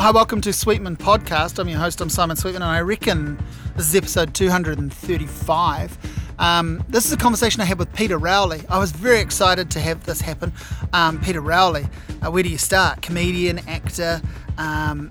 Hi, welcome to Sweetman Podcast. I'm your host, I'm Simon Sweetman, and I reckon this is episode 235. Um, this is a conversation I had with Peter Rowley. I was very excited to have this happen. Um, Peter Rowley, uh, where do you start? Comedian, actor. Um,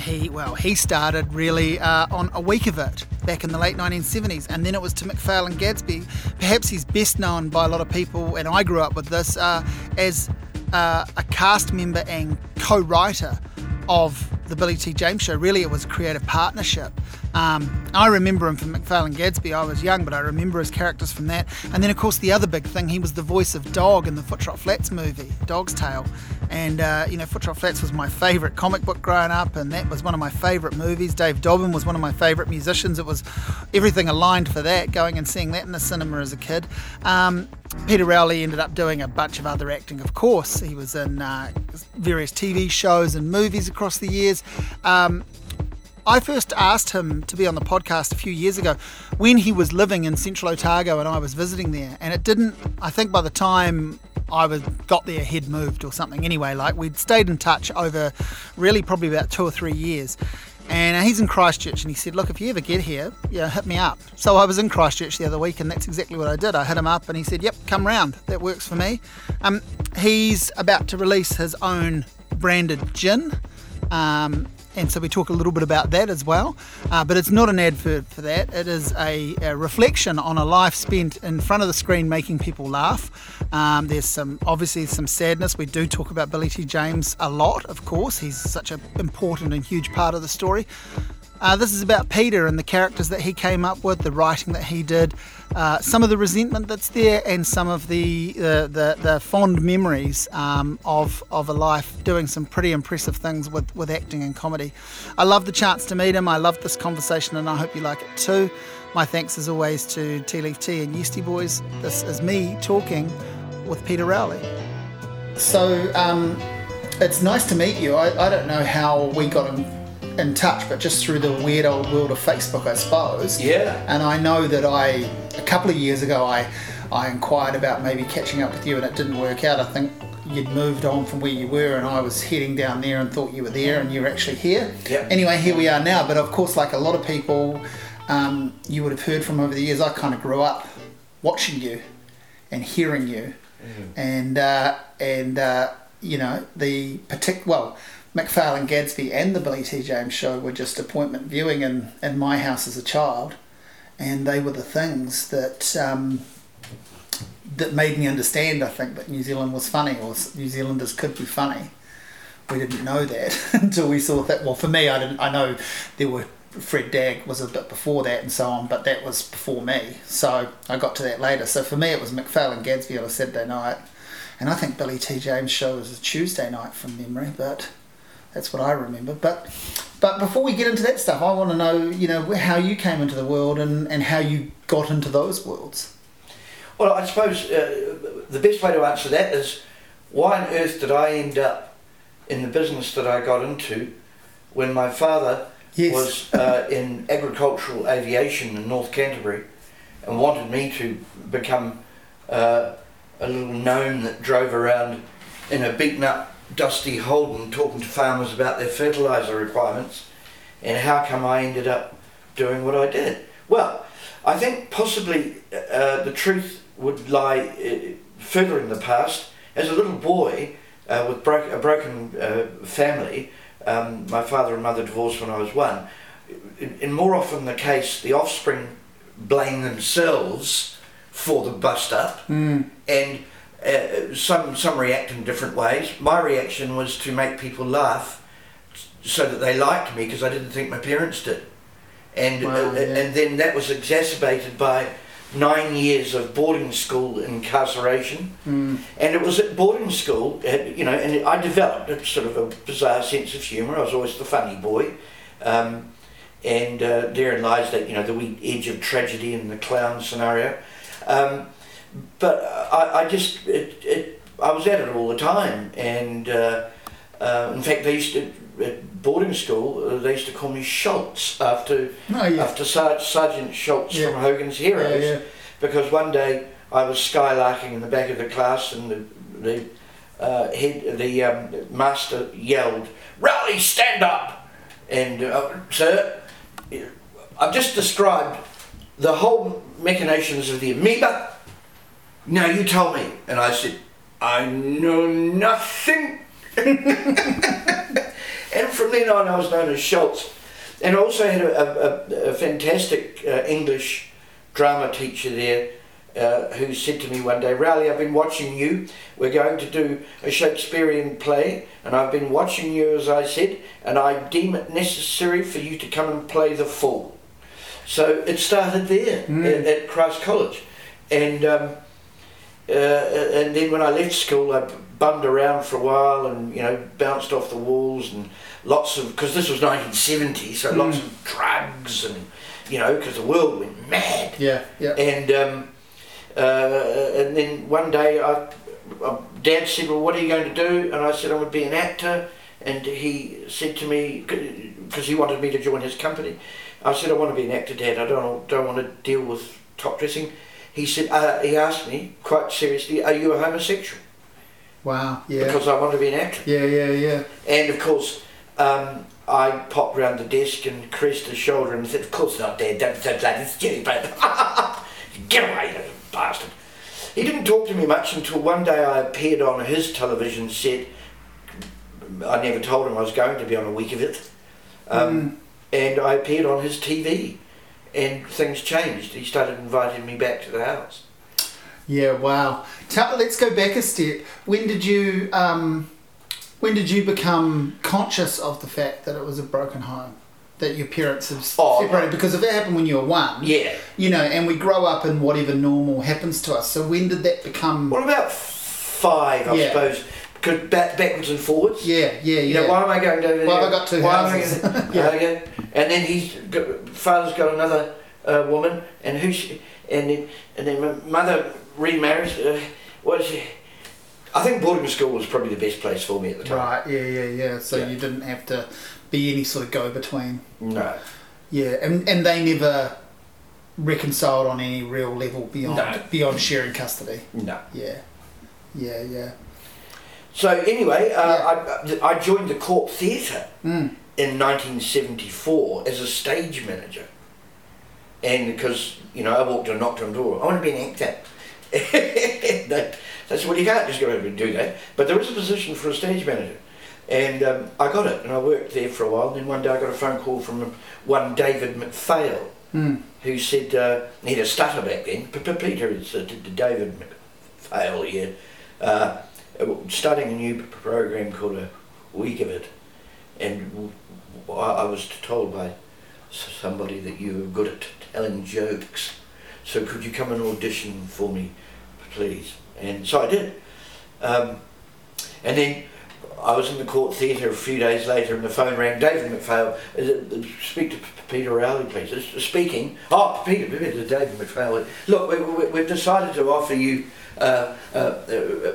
he well, he started really uh, on a week of it back in the late 1970s, and then it was to McPhail and Gadsby. Perhaps he's best known by a lot of people, and I grew up with this uh, as uh, a cast member and co-writer of the Billy T. James Show. Really, it was a creative partnership. Um, I remember him from McPhail and Gadsby. I was young, but I remember his characters from that. And then, of course, the other big thing, he was the voice of Dog in the Footrot Flats movie, Dog's Tale. And, uh, you know, Footrot Flats was my favourite comic book growing up, and that was one of my favourite movies. Dave Dobbyn was one of my favourite musicians. It was everything aligned for that, going and seeing that in the cinema as a kid. Um, Peter Rowley ended up doing a bunch of other acting, of course. He was in uh, various TV shows and movies across the years. Um, I first asked him to be on the podcast a few years ago when he was living in Central Otago and I was visiting there. And it didn't, I think by the time I was got there, he'd moved or something. Anyway, like we'd stayed in touch over really probably about two or three years. And he's in Christchurch, and he said, "Look, if you ever get here, yeah, hit me up." So I was in Christchurch the other week, and that's exactly what I did. I hit him up, and he said, "Yep, come round. That works for me." Um, he's about to release his own branded gin. Um, and so we talk a little bit about that as well. Uh, but it's not an advert for that. It is a, a, reflection on a life spent in front of the screen making people laugh. Um, there's some obviously some sadness. We do talk about Billy T. James a lot, of course. He's such an important and huge part of the story. Uh, this is about Peter and the characters that he came up with, the writing that he did, uh, some of the resentment that's there, and some of the uh, the, the, fond memories um, of of a life doing some pretty impressive things with, with acting and comedy. I love the chance to meet him. I love this conversation, and I hope you like it too. My thanks, as always, to Tea Leaf Tea and Yeastie Boys. This is me talking with Peter Rowley. So um, it's nice to meet you. I, I don't know how we got in in touch, but just through the weird old world of Facebook, I suppose. Yeah. And I know that I, a couple of years ago, I, I inquired about maybe catching up with you, and it didn't work out. I think you'd moved on from where you were, and I was heading down there and thought you were there, and you're actually here. Yeah. Anyway, here we are now. But of course, like a lot of people, um, you would have heard from over the years. I kind of grew up watching you and hearing you, mm. and uh, and uh, you know the particular well McPhail and Gadsby and the Billy T. James show were just appointment viewing in, in my house as a child, and they were the things that um, that made me understand. I think that New Zealand was funny, or New Zealanders could be funny. We didn't know that until we saw that. Well, for me, I didn't. I know there were Fred Dagg was a bit before that and so on, but that was before me. So I got to that later. So for me, it was McPhail and Gadsby on a Saturday night, and I think Billy T. James show was a Tuesday night from memory, but that's what I remember. But but before we get into that stuff, I want to know, you know, how you came into the world and, and how you got into those worlds. Well, I suppose uh, the best way to answer that is why on earth did I end up in the business that I got into when my father yes. was uh, in agricultural aviation in North Canterbury and wanted me to become uh, a little gnome that drove around in a beaten up Dusty Holden talking to farmers about their fertiliser requirements and how come I ended up doing what I did. Well, I think possibly uh, the truth would lie uh, further in the past. As a little boy uh, with bro- a broken uh, family, um, my father and mother divorced when I was one. In, in more often the case, the offspring blame themselves for the bust up, mm. and uh, some some react in different ways. My reaction was to make people laugh, so that they liked me because I didn't think my parents did, and wow, uh, yeah. and then that was exacerbated by nine years of boarding school incarceration, mm. and it was at boarding school, you know, and I developed a sort of a bizarre sense of humour. I was always the funny boy. Um, and uh, therein lies that you know the wee edge of tragedy in the clown scenario. Um, but I, I just it, it I was at it all the time, and uh, uh, in fact they used to at boarding school uh, they used to call me Schultz after oh, yeah. after Sar- Sergeant Schultz yeah. from Hogan's Heroes, yeah, because one day I was skylarking in the back of the class and the, the uh, head, the um, master yelled, "Rally, stand up!" And uh, sir, I've just described the whole machinations of the amoeba. Now you tell me, and I said, I know nothing. and from then on, I was known as Schultz. And I also had a, a, a fantastic uh, English drama teacher there uh, who said to me one day, Rowley, I've been watching you. We're going to do a Shakespearean play, and I've been watching you, as I said, and I deem it necessary for you to come and play the fool. So it started there mm. at, at, Christ College. And, um, uh, and then when I left school, I bummed around for a while and, you know, bounced off the walls and lots of, because this was 1970, so mm. lots of drugs and, you know, because the world went mad. Yeah, yeah. And, um, uh, and then one day, I, I, Dad said, "Well, what are you going to do?" And I said, "I'm going to be an actor." And he said to me, because he wanted me to join his company, I said, "I want to be an actor, Dad. I don't don't want to deal with top dressing." He said, uh, he asked me quite seriously, "Are you a homosexual?" Wow. Yeah. Because I want to be an actor. Yeah, yeah, yeah. And of course, um, I popped round the desk and caressed his shoulder and said, "Of course not, Dad. Don't say that. It's stupid. Get away!" You bastard. He didn't talk to me much until one day I appeared on his television set. I never told him I was going to be on a week of it. Um, mm. And I appeared on his TV, and things changed. He started inviting me back to the house. Yeah, wow. Tell, let's go back a step. When did you um, when did you become conscious of the fact that it was a broken home? that your parents have oh, separated because if it happened when you were one, yeah, you know, and we grow up in whatever normal happens to us. So when did that become? Well, about five, I yeah. suppose. Because back, backwards and forwards. Yeah, yeah, you yeah. Know, why am I going over there? Well, I got two why houses. Am I going, yeah. Okay. And then he's got, father's got another uh, woman, and who she, and then and then mother remarries. Uh, what is she? I think boarding school was probably the best place for me at the time. Right. Yeah. Yeah. Yeah. So yeah. you didn't have to be any sort of go between. No. Yeah, and and they never reconciled on any real level beyond no. beyond sharing custody. No. Yeah. Yeah, yeah. So anyway, uh, yeah. I, I joined the Court Theatre mm. in 1974 as a stage manager, and because you know I walked and knocked on the door, I want to be an actor. they, they said, well, you can't just go over and do that, but there is a position for a stage manager. And um, I got it, and I worked there for a while. And then one day I got a phone call from one David McPhail, mm. who said uh, he had a stutter back then. Peter is uh, David McPhail here, uh, starting a new program called a Week of It, and I was told by somebody that you were good at telling jokes. So could you come and audition for me, please? And so I did. Um, and then I was in the Court Theatre a few days later and the phone rang. David McPhail, speak to Peter Rowley, please. Speaking. Oh, Peter, Peter David McPhail. Look, we, have decided to offer you, uh, uh, uh,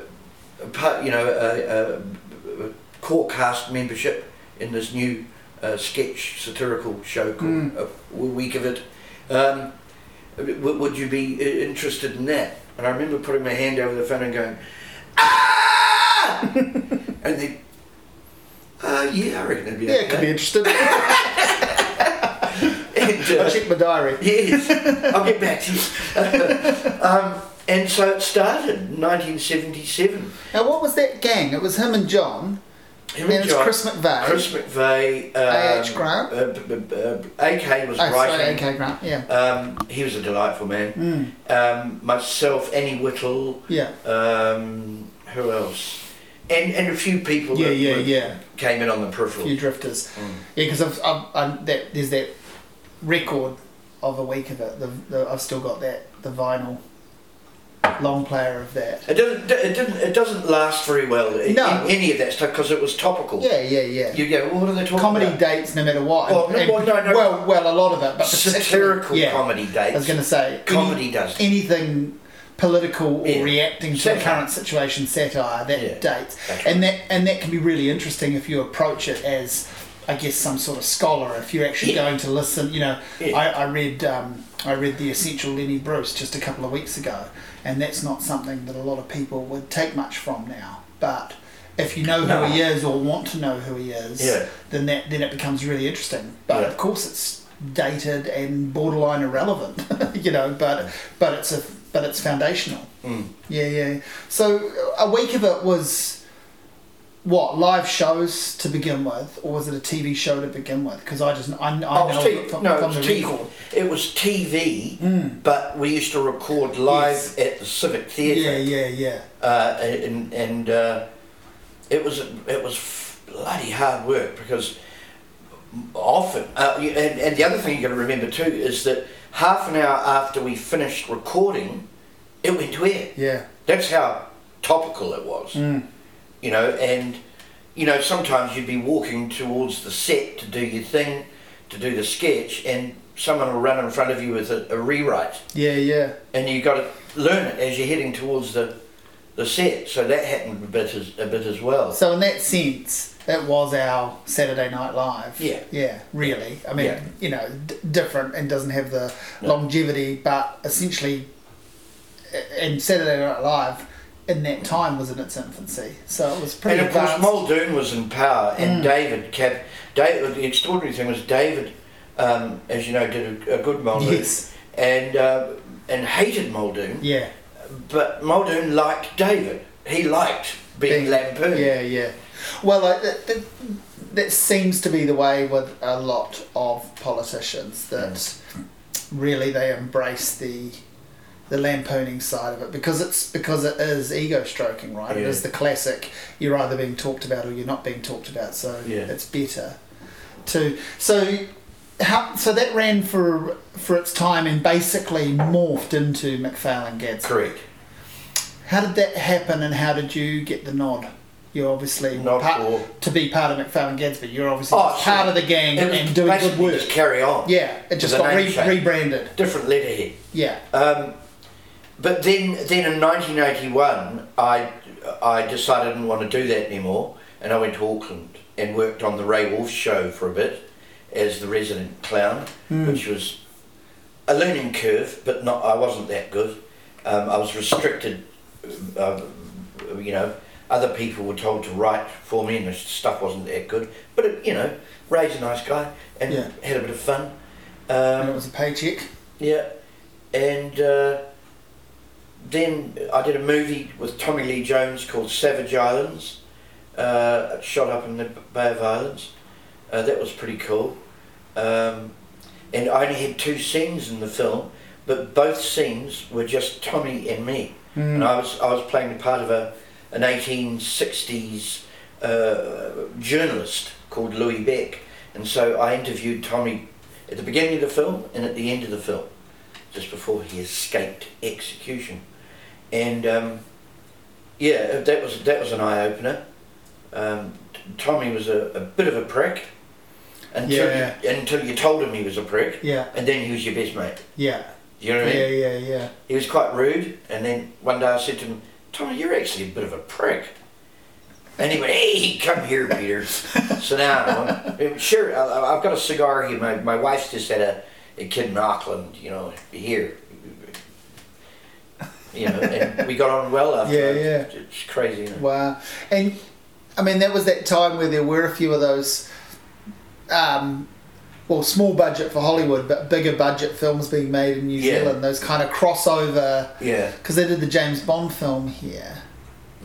you know, a, a, court cast membership in this new uh, sketch satirical show called mm. A Week of It. Um, would you be uh, interested in that? And I remember putting my hand over the phone and going, ah! and they, uh, yeah, I reckon it'd be yeah, okay. could be interested. and, uh, I'll check my diary. Yes, I'll get back to you. um, and so it started in 1977. Now, what was that gang? It was him and John. Him and, John, Chris McVeagh. Chris McVeagh. Um, A.H. Grant. Uh, uh, AK was oh, writing. A.K. Grant, yeah. Um, he was a delightful man. Mm. Um, myself, Annie Whittle. Yeah. Um, who else? and and a few people yeah yeah yeah came in on the peripheral. A few drifters, mm. yeah, because I've, I've, I've, that there's that record of a week of it. The, the, I've still got that the vinyl long player of that. It doesn't. It didn't. It doesn't last very well. No. In any of that stuff because it was topical. Yeah, yeah, yeah. You go. Well, what are they talking comedy about? dates, no matter what. Oh, no, well, no, no. Well, well, a lot of it, but satirical yeah, comedy dates. I was going to say comedy any, does anything political or yeah. reacting to the current situation satire that yeah. dates and that and that can be really interesting if you approach it as I guess some sort of scholar if you're actually going to listen you know I, I read um, I read the essential Lenny Bruce just a couple of weeks ago and that's not something that a lot of people would take much from now but if you know who No. he is or want to know who he is, Yeah. then that then it becomes really interesting. But Yeah. of course, it's dated and borderline irrelevant, you know. But but it's a but it's foundational. Mm. Yeah, yeah. So a week of it was what live shows to begin with, or was it a TV show to begin with? Because I just I, I Oh, it know was T- it from, no, it was the TV. record. It was TV, Mm. but we used to record live Yes. at the Civic Theatre. Yeah, yeah, yeah. uh, and and uh, it was it was bloody hard work because often uh, and, and the other thing you got to remember too is that half an hour after we finished recording, it went to air. Yeah. That's how topical it was, Mm. You know. And you know sometimes you'd be walking towards the set to do your thing, to do the sketch, and someone will run in front of you with a, a rewrite Yeah, yeah. and you got to learn it as you're heading towards the the set. So that happened a bit as a bit as well. So in that sense, that was our Saturday Night Live. Yeah. Yeah, really. I mean, Yeah. you know, d- different and doesn't have the No. longevity, but essentially, and Saturday Night Live in that time was in its infancy, so it was pretty and of course. Muldoon was in power, and Mm. David Cap. David, the extraordinary thing was David, um, as you know, did a, a good Muldoon, yes. and uh, and hated Muldoon, Yeah. but Muldoon liked David. He liked being Being- lampooned. Yeah, yeah. Well, like, that, that, that seems to be the way with a lot of politicians that really they embrace the the lampooning side of it because it's because it is ego stroking, right? It Yeah. is the classic. You're either being talked about or you're not being talked about, so Yeah. it's better to so. How, so that ran for for its time and basically morphed into McPhail and Gadsby. Correct. How did that happen, and how did you get the nod? You're obviously Not part, for to be part of McPhail and Gadsby. You're obviously Oh, sure. part of the gang it and doing good work. just carry on. Yeah, it just got re- rebranded. Different letterhead. Yeah, Um, but then, then in 1981, I, I decided I didn't want to do that anymore, and I went to Auckland and worked on the Ray Woolf show for a bit as the resident clown, Hmm. which was a learning curve, but not. I wasn't that good. Um, I was restricted. Uh, you know, other people were told to write for me, and the stuff wasn't that good. But it, you know, Ray's a nice guy, and Yeah. had a bit of fun. and Um, it was a paycheck. yeah, and uh, then I did a movie with Tommy Lee Jones called Savage Islands, uh, shot up in the Bay of Islands. Uh, that was pretty cool. Um, and I only had two scenes in the film, but both scenes were just Tommy and me. Mm. And I was I was playing the part of a an 1860s uh, journalist called Louis Becke, and so I interviewed Tommy at the beginning of the film and at the end of the film, just before he escaped execution, and um, yeah, that was that was an eye opener. Um, Tommy was a, a bit of a prick until Yeah. you, until you told him he was a prick, Yeah, and then he was your best mate. yeah, You know what I mean? yeah, yeah, yeah. He was quite rude, and then one day I said to him, Tommy, you're actually a bit of a prick. And he went, hey, come here, Peter. so now, I'm, sure, I- I've got a cigar here. My, my wife's just had a, a kid in Auckland, you know, here. You know, and we got on well after. Yeah, yeah. It's crazy. Wow. And I mean, that was that time where there were a few of those, um, well, small budget for Hollywood, but bigger budget films being made in New Yeah. Zealand. Those kind of crossover, Yeah, because they did the James Bond film here,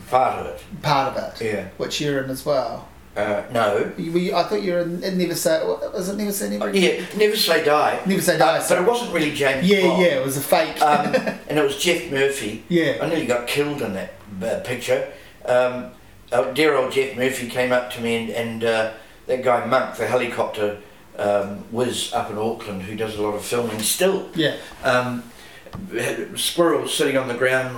part of it. part of it, Yeah. which you're in as well. Uh, no. You, were you- I thought you were in, in Never Say, was it Never Say Never? Uh, yeah, Never Say Die. Never Say Die. Uh, but it wasn't really James yeah, Bond. yeah, it was a fake. um, and it was Geoff Murphy. yeah. I nearly got killed in that uh, picture. Um, uh, dear old Geoff Murphy came up to me and, and uh, that guy Monk, the helicopter um, whiz up in Auckland, who does a lot of filming still. Yeah. Um, squirrels sitting on the ground.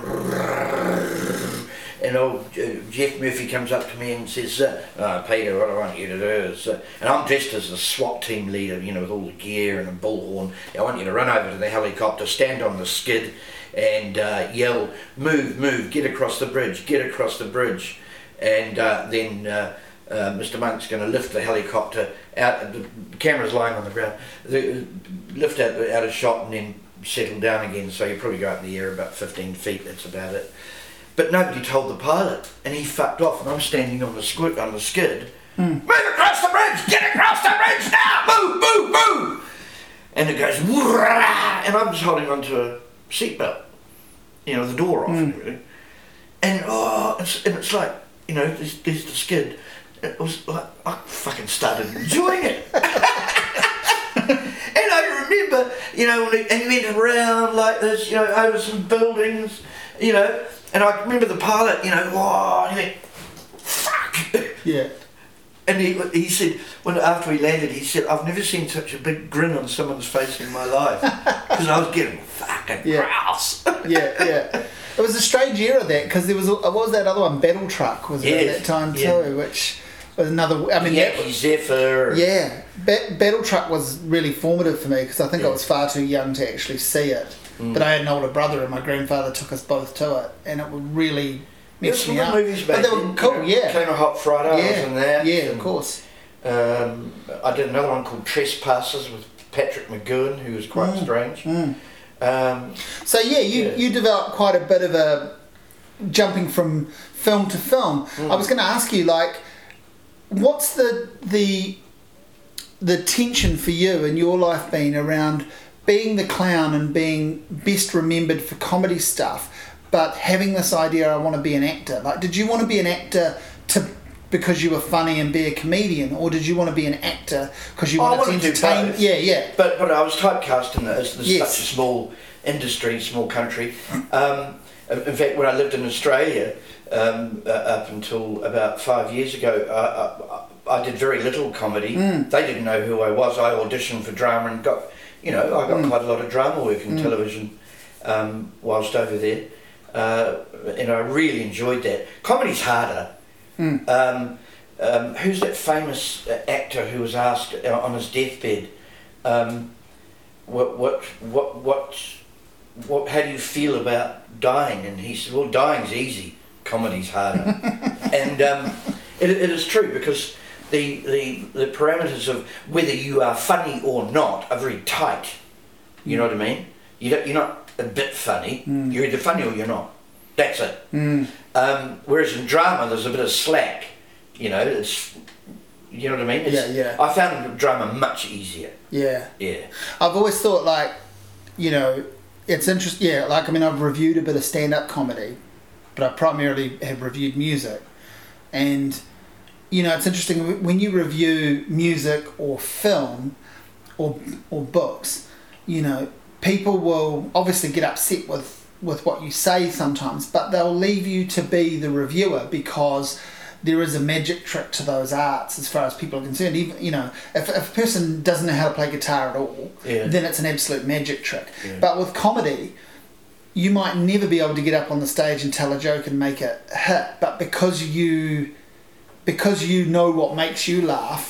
And old uh, Geoff Murphy comes up to me and says, uh, oh, Peter, what I want you to do is, uh, and I'm dressed as a SWAT team leader, you know, with all the gear and a bullhorn. I want you to run over to the helicopter, stand on the skid, and uh, yell, move, move, get across the bridge, get across the bridge. And uh, then Mr. Monk's going to lift the helicopter out, the camera's lying on the ground, the, lift out, out of shot and then settle down again. So you probably go up in the air about 15 feet, that's about it. But nobody told the pilot, and he fucked off, and I'm standing on the squid on the skid. Mm. Move across the bridge! Get across the bridge now! Move, move, move! And it goes, and I'm just holding onto a seatbelt, you know, the door off Mm. and everything. And oh, it's, and it's like, you know, there's, there's the skid. It was like, I fucking started enjoying it. and I remember, you know, when it, and you went around like this, you know, over some buildings, you know, and I remember the pilot, you know, wow, and he went, fuck. Yeah. And he, he said, when after he landed, he said, I've never seen such a big grin on someone's face in my life. Because I was getting fucking Yeah. grouse. yeah, yeah. It was a strange era that because there was a, what was that other one? Battle Truck was around Yes, that time too, which was another. I mean, that Yankee Zephyr. Yeah, ba- Battle Truck was really formative for me because I think I was far too young to actually see it. Mm. But I had an older brother, and my grandfather took us both to it, and it would really There's mess me up. movies but back they were then, cool, you know, yeah, Came a Hot Friday, I was yeah, in that. yeah, of course. Um, I did another one called Trespassers with Patrick McGoohan, who was quite Mm. strange. Mm. Um, So yeah, you Yeah. you developed quite a bit of a jumping from film to film. Mm. I was going to ask you like, what's the the the tension for you in your life been around being the clown and being best remembered for comedy stuff, but having this idea I want to be an actor. Like, did you want to be an actor to because you were funny and be a comedian, or did you want to be an actor because you wanted to wanted to entertain? both. Yeah, yeah. but but I was typecast in this. This Yes. such a small industry, small country. Um, in in fact, when I lived in Australia um, uh, up until about five years ago, I, I, I did very little comedy. Mm. They didn't know who I was. I auditioned for drama and got, you know, I got Mm. quite a lot of drama work in Mm. television um, whilst over there, uh, and I really enjoyed that. Comedy's harder. Mm. Um, um, who's that famous uh, actor who was asked uh, on his deathbed, um, what, what, what, what, what, how do you feel about dying? And he said, well, dying's easy, comedy's harder. and um, it, it is true because the, the, the parameters of whether you are funny or not are very tight. You know what I mean? You don't, you're not a bit funny, Mm. you're either funny or you're not. That's it. Mm. Um, whereas in drama, there's a bit of slack. You know, it's you know what I mean. It's, Yeah, yeah. I found drama much easier. Yeah. Yeah. I've always thought like, you know, it's interesting. Yeah, like I mean, I've reviewed a bit of stand-up comedy, but I primarily have reviewed music, and you know, it's interesting when you review music or film, or or books. You know, people will obviously get upset with with what you say sometimes, but they'll leave you to be the reviewer because there is a magic trick to those arts as far as people are concerned. Even you know, if, if a person doesn't know how to play guitar at all, Yeah. then it's an absolute magic trick. Yeah. But with comedy, you might never be able to get up on the stage and tell a joke and make it hit. But because you because you know what makes you laugh,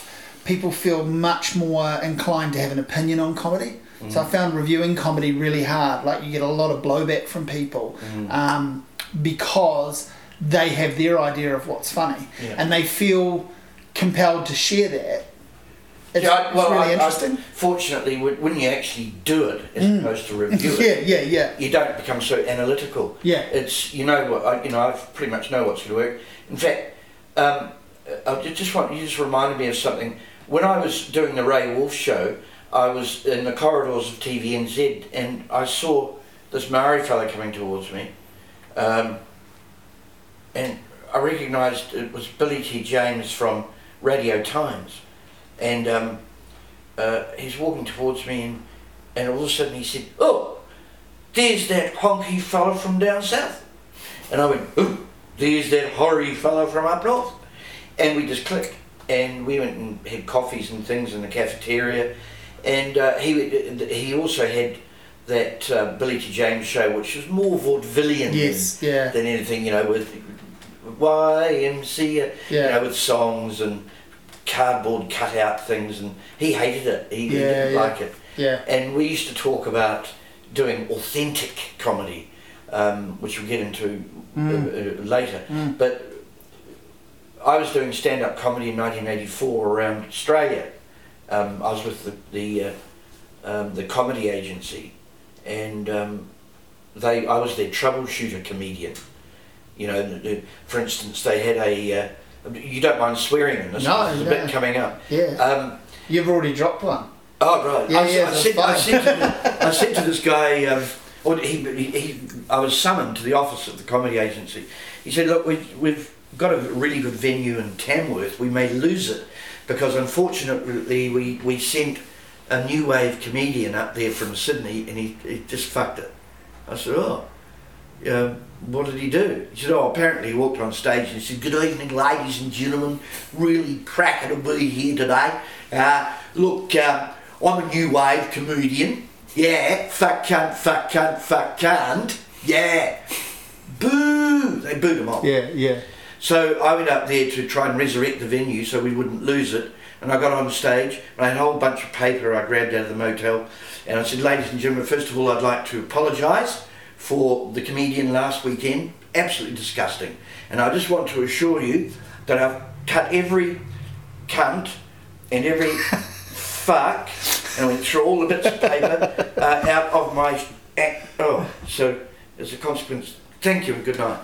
people feel much more inclined to have an opinion on comedy. So I found reviewing comedy really hard. Like you get a lot of blowback from people Mm. um, because they have their idea of what's funny Yeah. and they feel compelled to share that. It's, Yeah, I- well, really I- I- interesting. fortunately, when when you actually do it as Mm. opposed to review it, yeah, yeah, yeah, you don't become so analytical. yeah. It's you know what I, you know I pretty much know what's going to work. In fact, um, I just want you just reminded me of something. When I was doing the Ray Woolf show, I was in the corridors of TVNZ and I saw this Maori fella coming towards me, um, and I recognised it was Billy T James from Radio Times, and um, uh, he's walking towards me and and all of a sudden he said, "Oh." there's that honky fella from down south. And I went, "Oh, there's that horry fella from up north. And we just clicked. And we went and had coffees and things in the cafeteria. And uh, he he also had that uh, Billy T. James show, which was more vaudevillian Yes, yeah, than, than anything, you know, with YMCA, yeah. you know, with songs and cardboard cutout things. And he hated it. He, he Yeah, didn't yeah. like it yeah. and we used to talk about doing authentic comedy, um, which we'll get into Mm. uh, uh, later. Mm. But I was doing stand-up comedy in 1984 around Australia. Um, I was with the the, uh, um, the comedy agency, and um, they I was their troubleshooter comedian. You know, for instance, they had a. Uh, you don't mind swearing in this? No, There's a bit coming up. Yeah. Um, You've already dropped one. Oh right. Yeah, I, yeah, I, that's said, I, said to, I said to this guy, um, or he, he, he, I was summoned to the office of the comedy agency. He said, "Look, we, we've got a really good venue in Tamworth. We may lose it because unfortunately we, we sent a new wave comedian up there from Sydney, and he, he just fucked it." I said, "Oh." Um, what did he do? He said, Oh, apparently he walked on stage and he said, Good evening, ladies and gentlemen. Really cracking to be here today. Uh, look, um, I'm a new wave comedian. Yeah, fuck cunt, fuck cunt, fuck cunt. Yeah. Boo! They booed him off. Yeah, yeah. So I went up there to try and resurrect the venue so we wouldn't lose it. And I got on stage and I had a whole bunch of paper I grabbed out of the motel. And I said, ladies and gentlemen, first of all, I'd like to apologise for the comedian last weekend. Absolutely disgusting. And I just want to assure you that I've cut every cunt and every fuck and I went through all the bits of paper uh, out of my act. Oh, so as a consequence, thank you and good night.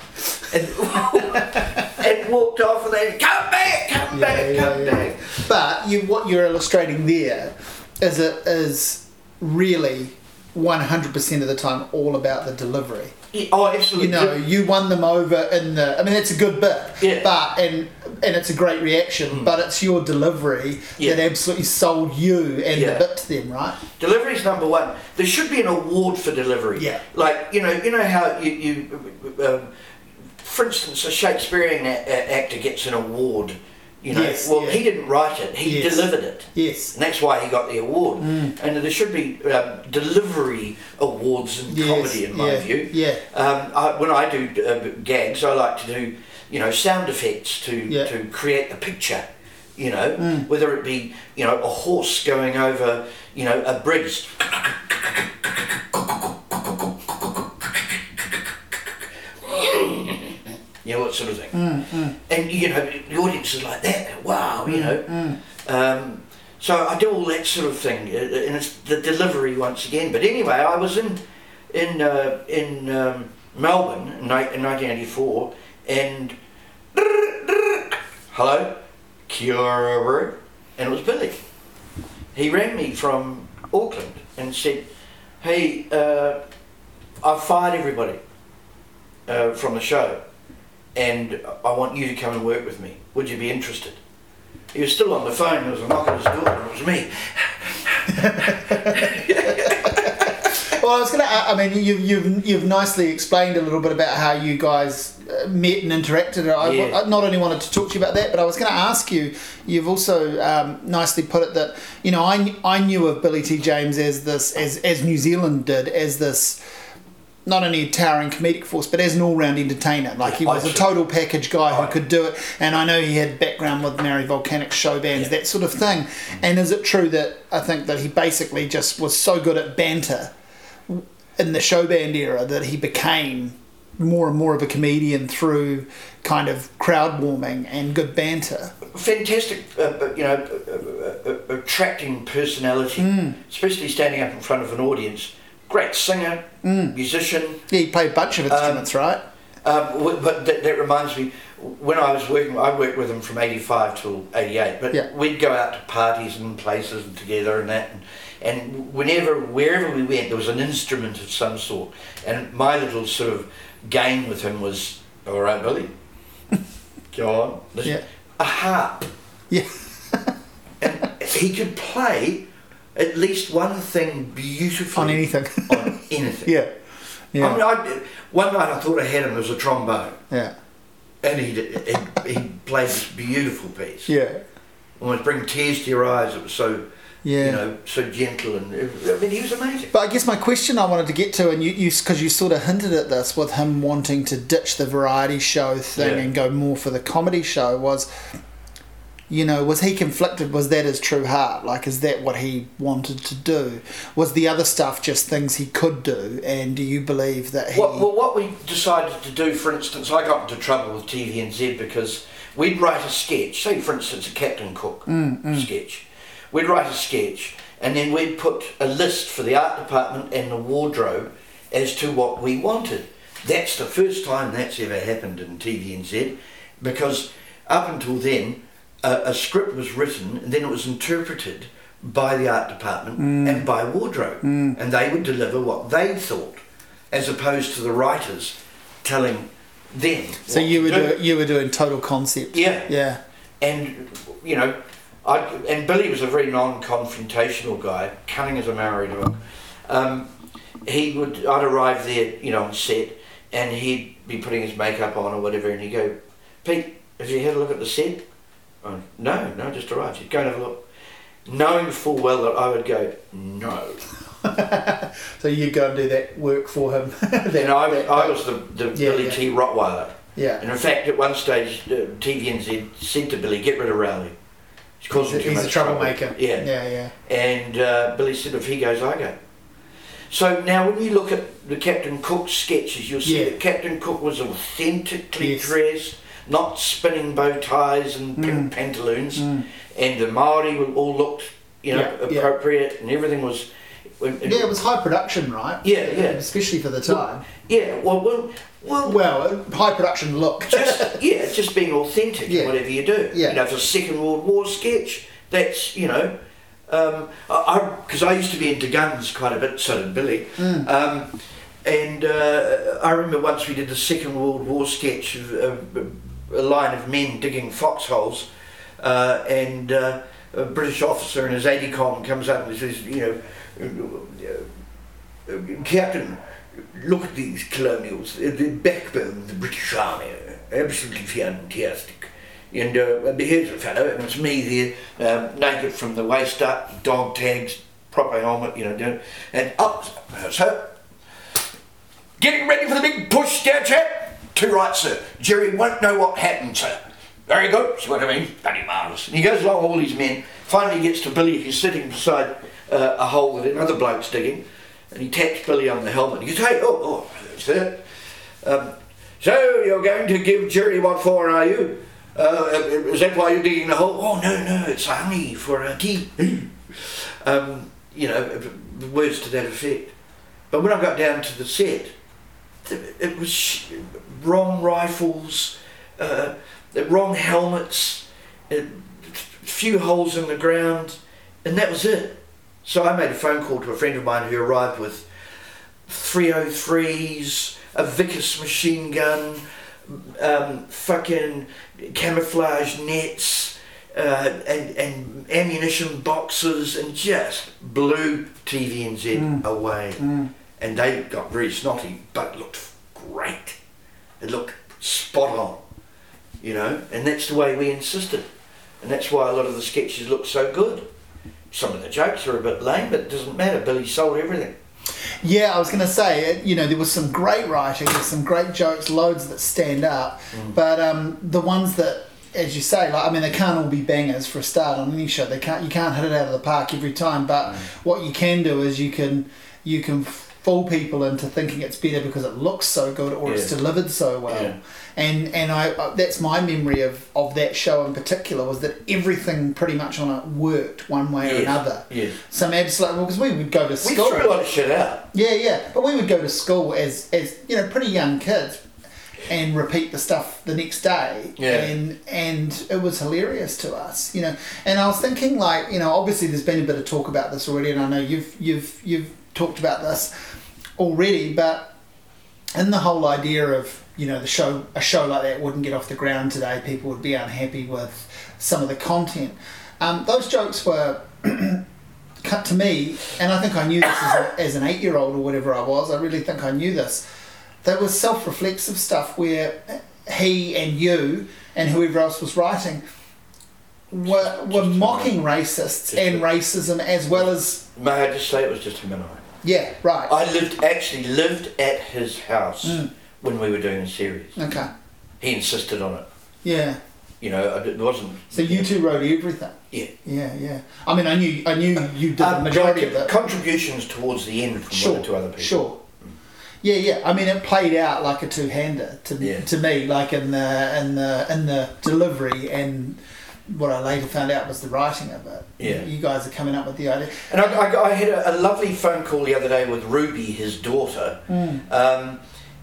And, and walked off and then, come back, come Yeah, back, yeah, come yeah. back. But you, what you're illustrating there is it is really 100% of the time all about the delivery. Oh, absolutely. You know, you won them over in the. I mean, it's a good bit, Yeah. but and and it's a great reaction. But it's your delivery Yeah. that absolutely sold you and Yeah. the bit to them, right? Delivery's number one. There should be an award for delivery. Yeah. Like you know, you know how you, you um, for instance, a Shakespearean a- a- actor gets an award. You know, Yes, well, yeah. he didn't write it; he Yes. delivered it. Yes. And that's why he got the award. Mm. And there should be um, delivery awards in Yes, comedy, in my yeah, view. yeah. Um, I, when I do uh, gags, I like to do, you know, sound effects to Yeah. to create a picture. You know, Mm. whether it be you know a horse going over you know a bridge. You know, what sort of thing. Mm, And you know, the audience is like that. Wow, you know. mm. Um, so I do all that sort of thing, uh, and it's the delivery once again. But anyway, I was in in uh, in um, Melbourne in, 1984, and hello, Kia ora, and it was Billy. He rang me from Auckland and said, "Hey, uh, I've fired everybody uh, from the show, and I want you to come and work with me. Would you be interested?" He was still on the phone. There was a knock at his door, and it was me. Well, I was going to. I mean, you've, you've you've nicely explained a little bit about how you guys uh, met and interacted. I, Yeah. I not only wanted to talk to you about that, but I was going to ask you. You've also um, nicely put it that you know I, I knew of Billy T James as this as as New Zealand did as this. Not only a towering comedic force, but as an all-round entertainer. Like he was a total package guy who could do it. And I know he had background with Maori Volcanics show bands, Yeah. that sort of thing. And is it true that I think that he basically just was so good at banter in the show band era that he became more and more of a comedian through kind of crowd warming and good banter. Fantastic, uh, uh, you know, uh, uh, uh, attracting personality, especially standing up in front of an audience. Great singer, musician. Yeah, he played a bunch of instruments, right? Um, but that, that reminds me, when I was working, I worked with him from 85 till 88, but Yeah. we'd go out to parties and places and together and that. And, and whenever, wherever we went, there was an instrument of some sort. And my little sort of game with him was, all right, Billy, go on. Listen, Yeah. A harp. Yeah. And he could play at least one thing beautifully On anything. on anything. yeah. Yeah. I mean, I, one night I thought I had him, as a trombone. yeah. And he, he, he played this beautiful piece. Yeah. Almost bring tears to your eyes. It was so, Yeah. you know, so gentle. And I mean, he was amazing. But I guess my question I wanted to get to, and you, you, because you sort of hinted at this with him wanting to ditch the variety show thing Yeah. and go more for the comedy show, was, you know, was he conflicted? Was that his true heart? Like, is that what he wanted to do? Was the other stuff just things he could do? And do you believe that he? What, well, what we decided to do, for instance, I got into trouble with TVNZ because we'd write a sketch, say, for instance, a Captain Cook Mm, sketch. We'd write a sketch and then we'd put a list for the art department and the wardrobe as to what we wanted. that's the first time that's ever happened in TVNZ because up until then, a, a script was written and then it was interpreted by the art department Mm. and by wardrobe, Mm. and they would deliver what they thought, as opposed to the writers telling them. So what you to were do. doing, you were doing total concept. Yeah. Yeah. and you know, I and Billy was a very non-confrontational guy, cunning as a Maori dog. Um, he would, I'd arrive there, you know, on set, and he'd be putting his makeup on or whatever, and he'd go, Pete, have you had a look at the set? Oh, no, no, just arrived. He'd go and have a look, knowing full well that I would go, no. So you go and do that work for him. That- And I, that- I was the, the Yeah, Billy yeah. T. Rottweiler. yeah. And in fact, at one stage, uh, TVNZ said to Billy, get rid of Rowley. He's He's a, too he's a much trouble." troublemaker. Yeah. Yeah, yeah. And uh, Billy said, if he goes, I go. So now, when you look at the Captain Cook sketches, you'll see that Captain Cook was authentically Yes. dressed, not spinning bow ties and pink Mm. pantaloons. Mm. And the Maori were all looked, you know, Yeah, yeah. appropriate, and everything was. Yeah, it was high production, right? Yeah, yeah. Especially for the time. Yeah, well, well, well, Well, high production look. just yeah, just being authentic Yeah. whatever you do. Yeah. You know, for a Second World War sketch, that's you know, um, I because I, used to be into guns quite a bit, so did Billy. Mm. Um, and uh, I remember once we did the Second World War sketch of uh, a line of men digging foxholes, uh, and uh, a British officer in his ADCOM comes up and says, you know, Captain, look at these colonials, the backbone of the British Army, absolutely fantastic. And uh, here's a fellow, and it's me there, um, naked from the waist up, dog tags, proper helmet, you know, and up, so, getting ready for the big push, there, chap? Too right, sir. Jerry won't know what happened, sir. Very good, see what I mean? Bloody marvellous. And he goes along with all these men, finally gets to Billy, who's sitting beside uh, a hole that another bloke's digging, and he taps Billy on the helmet. He goes, hey, oh, oh, sir. Um, so you're going to give Jerry what for, are you? Uh, is that why you're digging the hole? Oh, no, no, it's honey for a tea. um, you know, words to that effect. But when I got down to the set, it was wrong rifles, uh, the wrong helmets, a few holes in the ground, and that was it. So I made a phone call to a friend of mine who arrived with 303s, a Vickers machine gun, um, fucking camouflage nets, uh, and, and ammunition boxes, and just blew TVNZ Mm. away. Mm. And they got very snotty, but it looked great. It looked spot on, you know, and that's the way we insisted. And that's why a lot of the sketches look so good. Some of the jokes are a bit lame, but it doesn't matter. Billy sold everything. Yeah, I was going to say, you know, there was some great writing, there's some great jokes, loads that stand up, Mm. but um, the ones that, as you say, like I mean, they can't all be bangers for a start on any show. They can't, you can't hit it out of the park every time. But Mm. what you can do is you can, you can fool people into thinking it's better because it looks so good or it's delivered so well. Yeah. And and I uh, that's my memory of, of that show in particular was that everything pretty much on it worked one way or Yes, another. Yes. Some absolute because we would go to school. We threw a lot of shit out. Yeah, yeah. But we would go to school as, as you know, pretty young kids and repeat the stuff the next day. Yeah. And and it was hilarious to us, you know. And I was thinking like, you know, obviously there's been a bit of talk about this already and I know you've you've you've talked about this already, but in the whole idea of, you know, the show a show like that wouldn't get off the ground today, people would be unhappy with some of the content. Um, those jokes were cut to me, and I think I knew this as, a, as an eight year old or whatever I was, I really think I knew this. There was self reflexive stuff where he and you and whoever else was writing were, were mocking racists and racism as well as. May I just say it was just him and I. Yeah, right. I lived actually lived at his house Mm. when we were doing the series. Okay. He insisted on it. Yeah. You know, it wasn't. So you two wrote everything. Yeah. Yeah, yeah. I mean, I knew I knew you did the Um, majority of it. Contributions towards the end from Sure, one or two other people. Sure. Yeah, yeah. I mean, it played out like a two-hander to Yeah. to me, like in the in the in the delivery and what I later found out was the writing of it. Yeah. You guys are coming up with the idea. And I, I, I had a, lovely phone call the other day with Ruby, his daughter, Mm. um,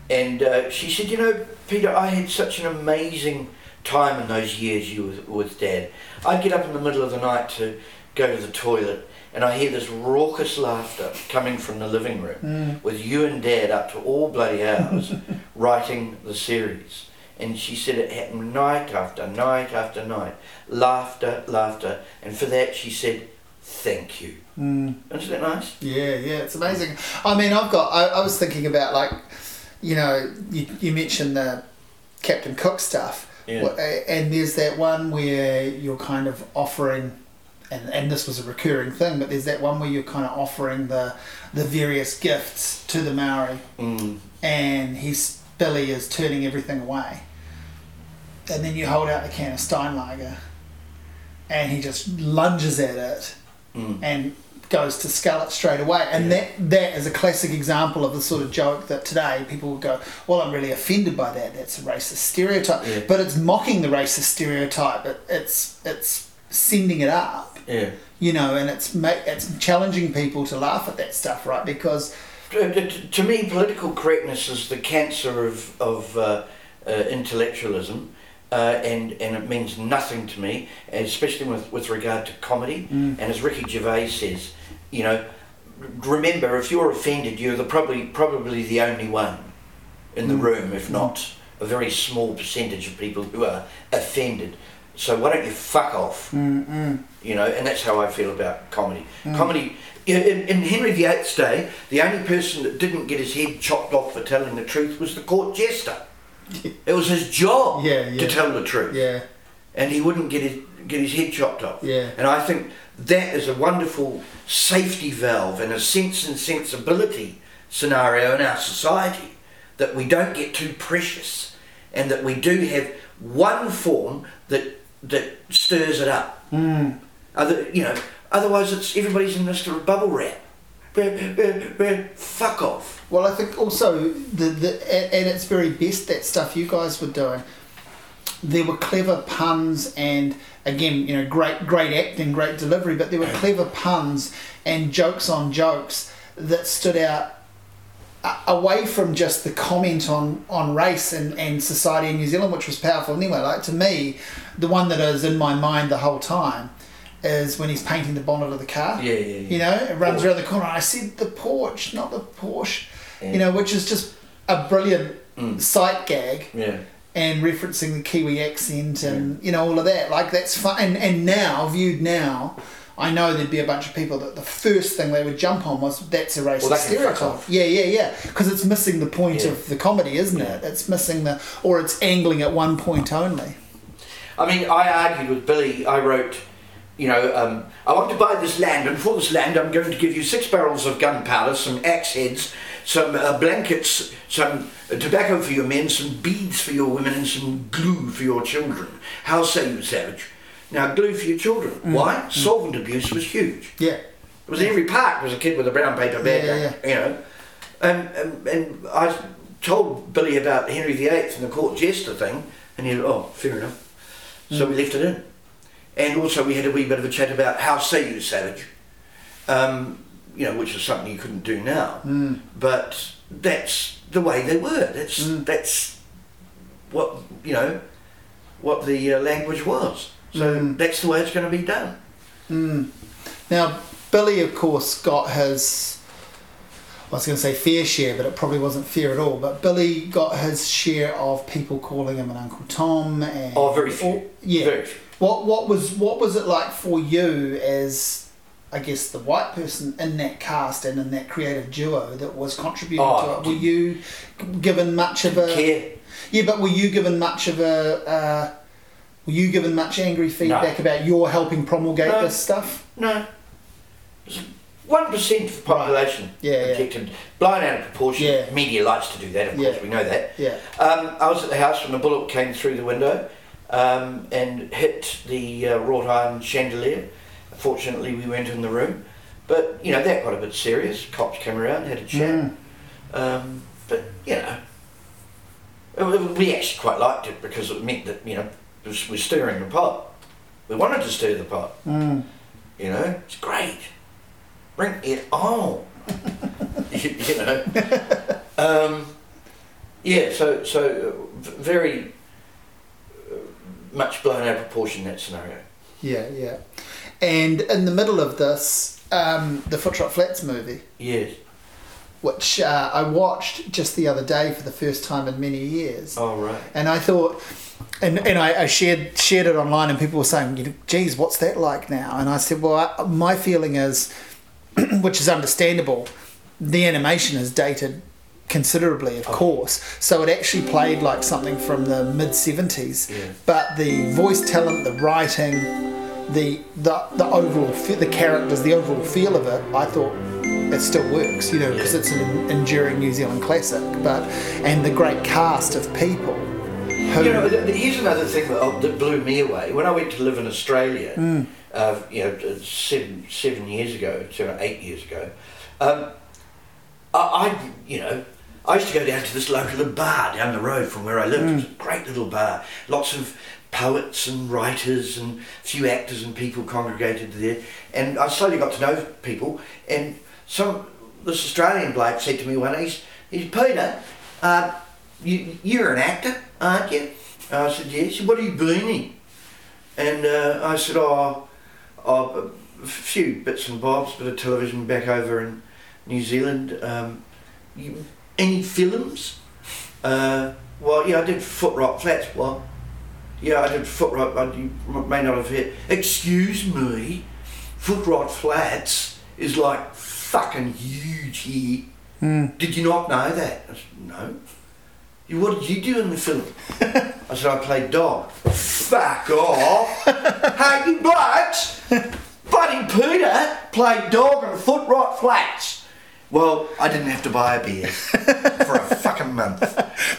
And uh, she said, you know, Peter, I had such an amazing time in those years you were with Dad. I'd get up in the middle of the night to go to the toilet and I hear this raucous laughter coming from the living room Mm. with you and Dad up to all bloody hours writing the series. And she said it happened night after night after night. Laughter, laughter. And for that she said, thank you. Mm. Isn't that nice? Yeah, yeah, it's amazing. I mean, I've got. I, I was thinking about like, you know, you, you mentioned the Captain Cook stuff, Yeah. And there's that one where you're kind of offering, and and this was a recurring thing, but there's that one where you're kind of offering the the various gifts to the Maori, Mm. and he's Billy is turning everything away, and then you hold out the can of Steinlager, and he just lunges at it Mm. and goes to scull it straight away. And Yeah. that that is a classic example of the sort of joke that today people would go, "Well, I'm really offended by that. That's a racist stereotype." Yeah. But it's mocking the racist stereotype. It, it's it's sending it up, Yeah. you know, and it's it's challenging people to laugh at that stuff, right? Because to me, political correctness is the cancer of, of uh, uh, intellectualism, uh, and, and it means nothing to me, especially with, with regard to comedy. Mm. And as Ricky Gervais says, you know, remember if you're offended, you're the probably probably the only one in the Mm. room, if not a very small percentage of people who are offended. So why don't you fuck off? mm-mm. you know, and that's how I feel about comedy. Mm. Comedy, in, in Henry VIII's day, the only person that didn't get his head chopped off for telling the truth was the court jester. It was his job Yeah, yeah. to tell the truth, yeah, and he wouldn't get his get his head chopped off. yeah, And I think that is a wonderful safety valve and a sense and sensibility scenario in our society that we don't get too precious and that we do have one form that that stirs it up. mm. Other, you know, otherwise it's everybody's in this little bubble wrap. Fuck off. Well, I think also the, the at, at its very best, that stuff you guys were doing, there were clever puns and again, you know, great great acting, great delivery, but there were clever puns and jokes on jokes that stood out away from just the comment on, on race and, and society in New Zealand, which was powerful anyway. Like to me, the one that is in my mind the whole time is when he's painting the bonnet of the car. Yeah, yeah, yeah. You know, it runs around the corner. I said the porch, not the Porsche. Yeah. You know, which is just a brilliant Mm. sight gag Yeah. and referencing the Kiwi accent and you know all of that. Like that's fun. And, and now viewed now, I know there'd be a bunch of people that the first thing they would jump on was that's a racist Well, fuck stereotype. Yeah, yeah, yeah. Because it's missing the point Yeah. of the comedy, isn't Yeah. it? It's missing the or it's angling at one point only. I mean, I argued with Billy. I wrote, you know, um, I want to buy this land, and for this land, I'm going to give you six barrels of gunpowder, some axe heads, some uh, blankets, some uh, tobacco for your men, some beads for your women, and some glue for your children. How say you, Savage? Now, glue for your children. Why? Solvent abuse was huge. Yeah. It was in every park was a kid with a brown paper bag, Yeah, yeah. you know. And, and, and I told Billy about Henry VIII and the court jester thing, and he said, oh, fair enough. So we left it in. And also we had a wee bit of a chat about how say you, Savage, um, you know, which is something you couldn't do now. Mm. But that's the way they were. That's Mm. that's what you know, what the uh, language was. So Mm. that's the way it's going to be done. Mm. Now, Billy, of course, got his. I was going to say fair share, but it probably wasn't fair at all. But Billy got his share of people calling him an Uncle Tom, and Oh, very few. yeah. Very few. What what was what was it like for you as I guess the white person in that cast and in that creative duo that was contributing Oh, to it? Were you given much of a Care. yeah? But were you given much of a uh, were you given much angry feedback about your helping promulgate No. this stuff? No. One percent of the population Yeah, yeah. rejected, blown out of proportion. Yeah. Media likes to do that, of course. We know that. Yeah. Um, I was at the house when the bullet came through the window um, and hit the uh, wrought iron chandelier. Fortunately, we weren't in the room, but you know that got a bit serious. Cops came around, had a chat. Mm. Um, but you know, uh, we actually quite liked it because it meant that you know we're we're stirring the pot. We wanted to stir the pot. Mm. You know, it's great. Bring it on. you, you know. Um, Yeah, so so very uh, much blown out of proportion that scenario. Yeah, yeah. And in the middle of this, um, the Footrot Flats movie. Yes. Which uh, I watched just the other day for the first time in many years. Oh right. And I thought, and, and I, I shared shared it online, and people were saying, you know, "Geez, what's that like now?" And I said, "Well, I, my feeling is, which is understandable, the animation is dated considerably, of oh. course. So it actually played like something from the mid seventies. Yeah. But the voice talent, the writing, the the the overall the characters, the overall feel of it, I thought it still works, you know, because yeah. it's an enduring New Zealand classic. But and the great cast of people. Who, you know, here's another thing that, oh, that blew me away. When I went to live in Australia, mm. uh, you know, seven seven years ago, seven eight years ago, um, I, I, you know, I used to go down to this local bar down the road from where I lived. Mm. It was a great little bar. Lots of poets and writers and a few actors and people congregated there. And I slowly got to know people. And some this Australian bloke said to me one day, he's, he's Peter, uh, you, you're an actor, aren't you? And I said, yes. What have you been in? And uh, I said, oh, oh, a few bits and bobs, bit of television back over in New Zealand. Um, you, any films? Uh, well, yeah, I did Footrot Flats. Well, yeah, I did Foot right. Rot. You may not have heard. Excuse me, Footrot Flats is like fucking huge here. Mm. Did you not know that? I said, no. What did you do in the film? I said, I played dog. Fuck off! hey, you! Buddy Peter played dog on Footrot Flats. Well, I didn't have to buy a beer for a fucking month.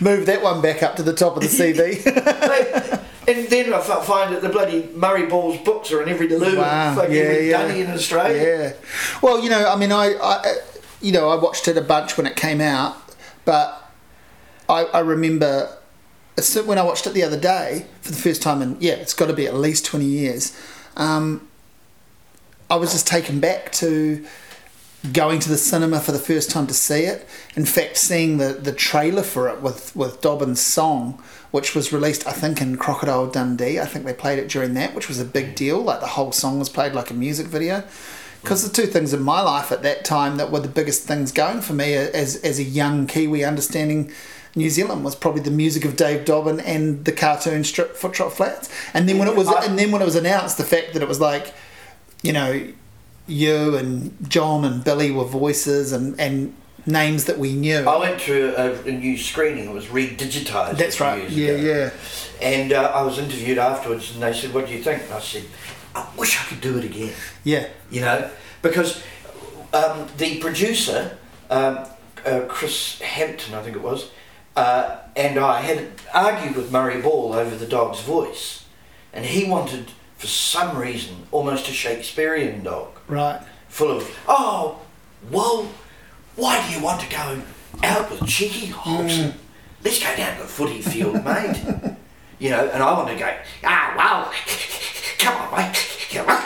Move that one back up to the top of the CV. And then I find that the bloody Murray Ball's books are in every loo, wow. fucking yeah, yeah. in Australia. Yeah. Well, you know, I mean, I, I, you know, I watched it a bunch when it came out, but I, I remember when I watched it the other day for the first time, and yeah, it's got to be at least twenty years. Um, I was just taken back to going to the cinema for the first time to see it. In fact, seeing the, the trailer for it with, with Dobbyn's song, which was released, I think, in Crocodile Dundee. I think they played it during that, which was a big deal. Like the whole song was played like a music video. Because the two things in my life at that time that were the biggest things going for me uh, as, as a young Kiwi understanding New Zealand was probably the music of Dave Dobbyn and the cartoon strip Footrot Flats. And then when it was, and then when it was announced, the fact that it was like, you know, you and John and Billy were voices and, and names that we knew. I went to a, a new screening. It was re-digitized. That's right. Yeah, ago. yeah. And uh, I was interviewed afterwards, and they said, "What do you think?" And I said, "I wish I could do it again." Yeah. You know, because um, the producer, um, uh, Chris Hampton, I think it was, uh, and I had argued with Murray Ball over the dog's voice, and he wanted for some reason, almost a Shakespearean dog. Right. Full of, oh, well, why do you want to go out with cheeky Hobson? Mm. Let's go down to the footy field, mate. you know, and I want to go, ah, well, come on, mate. Come on.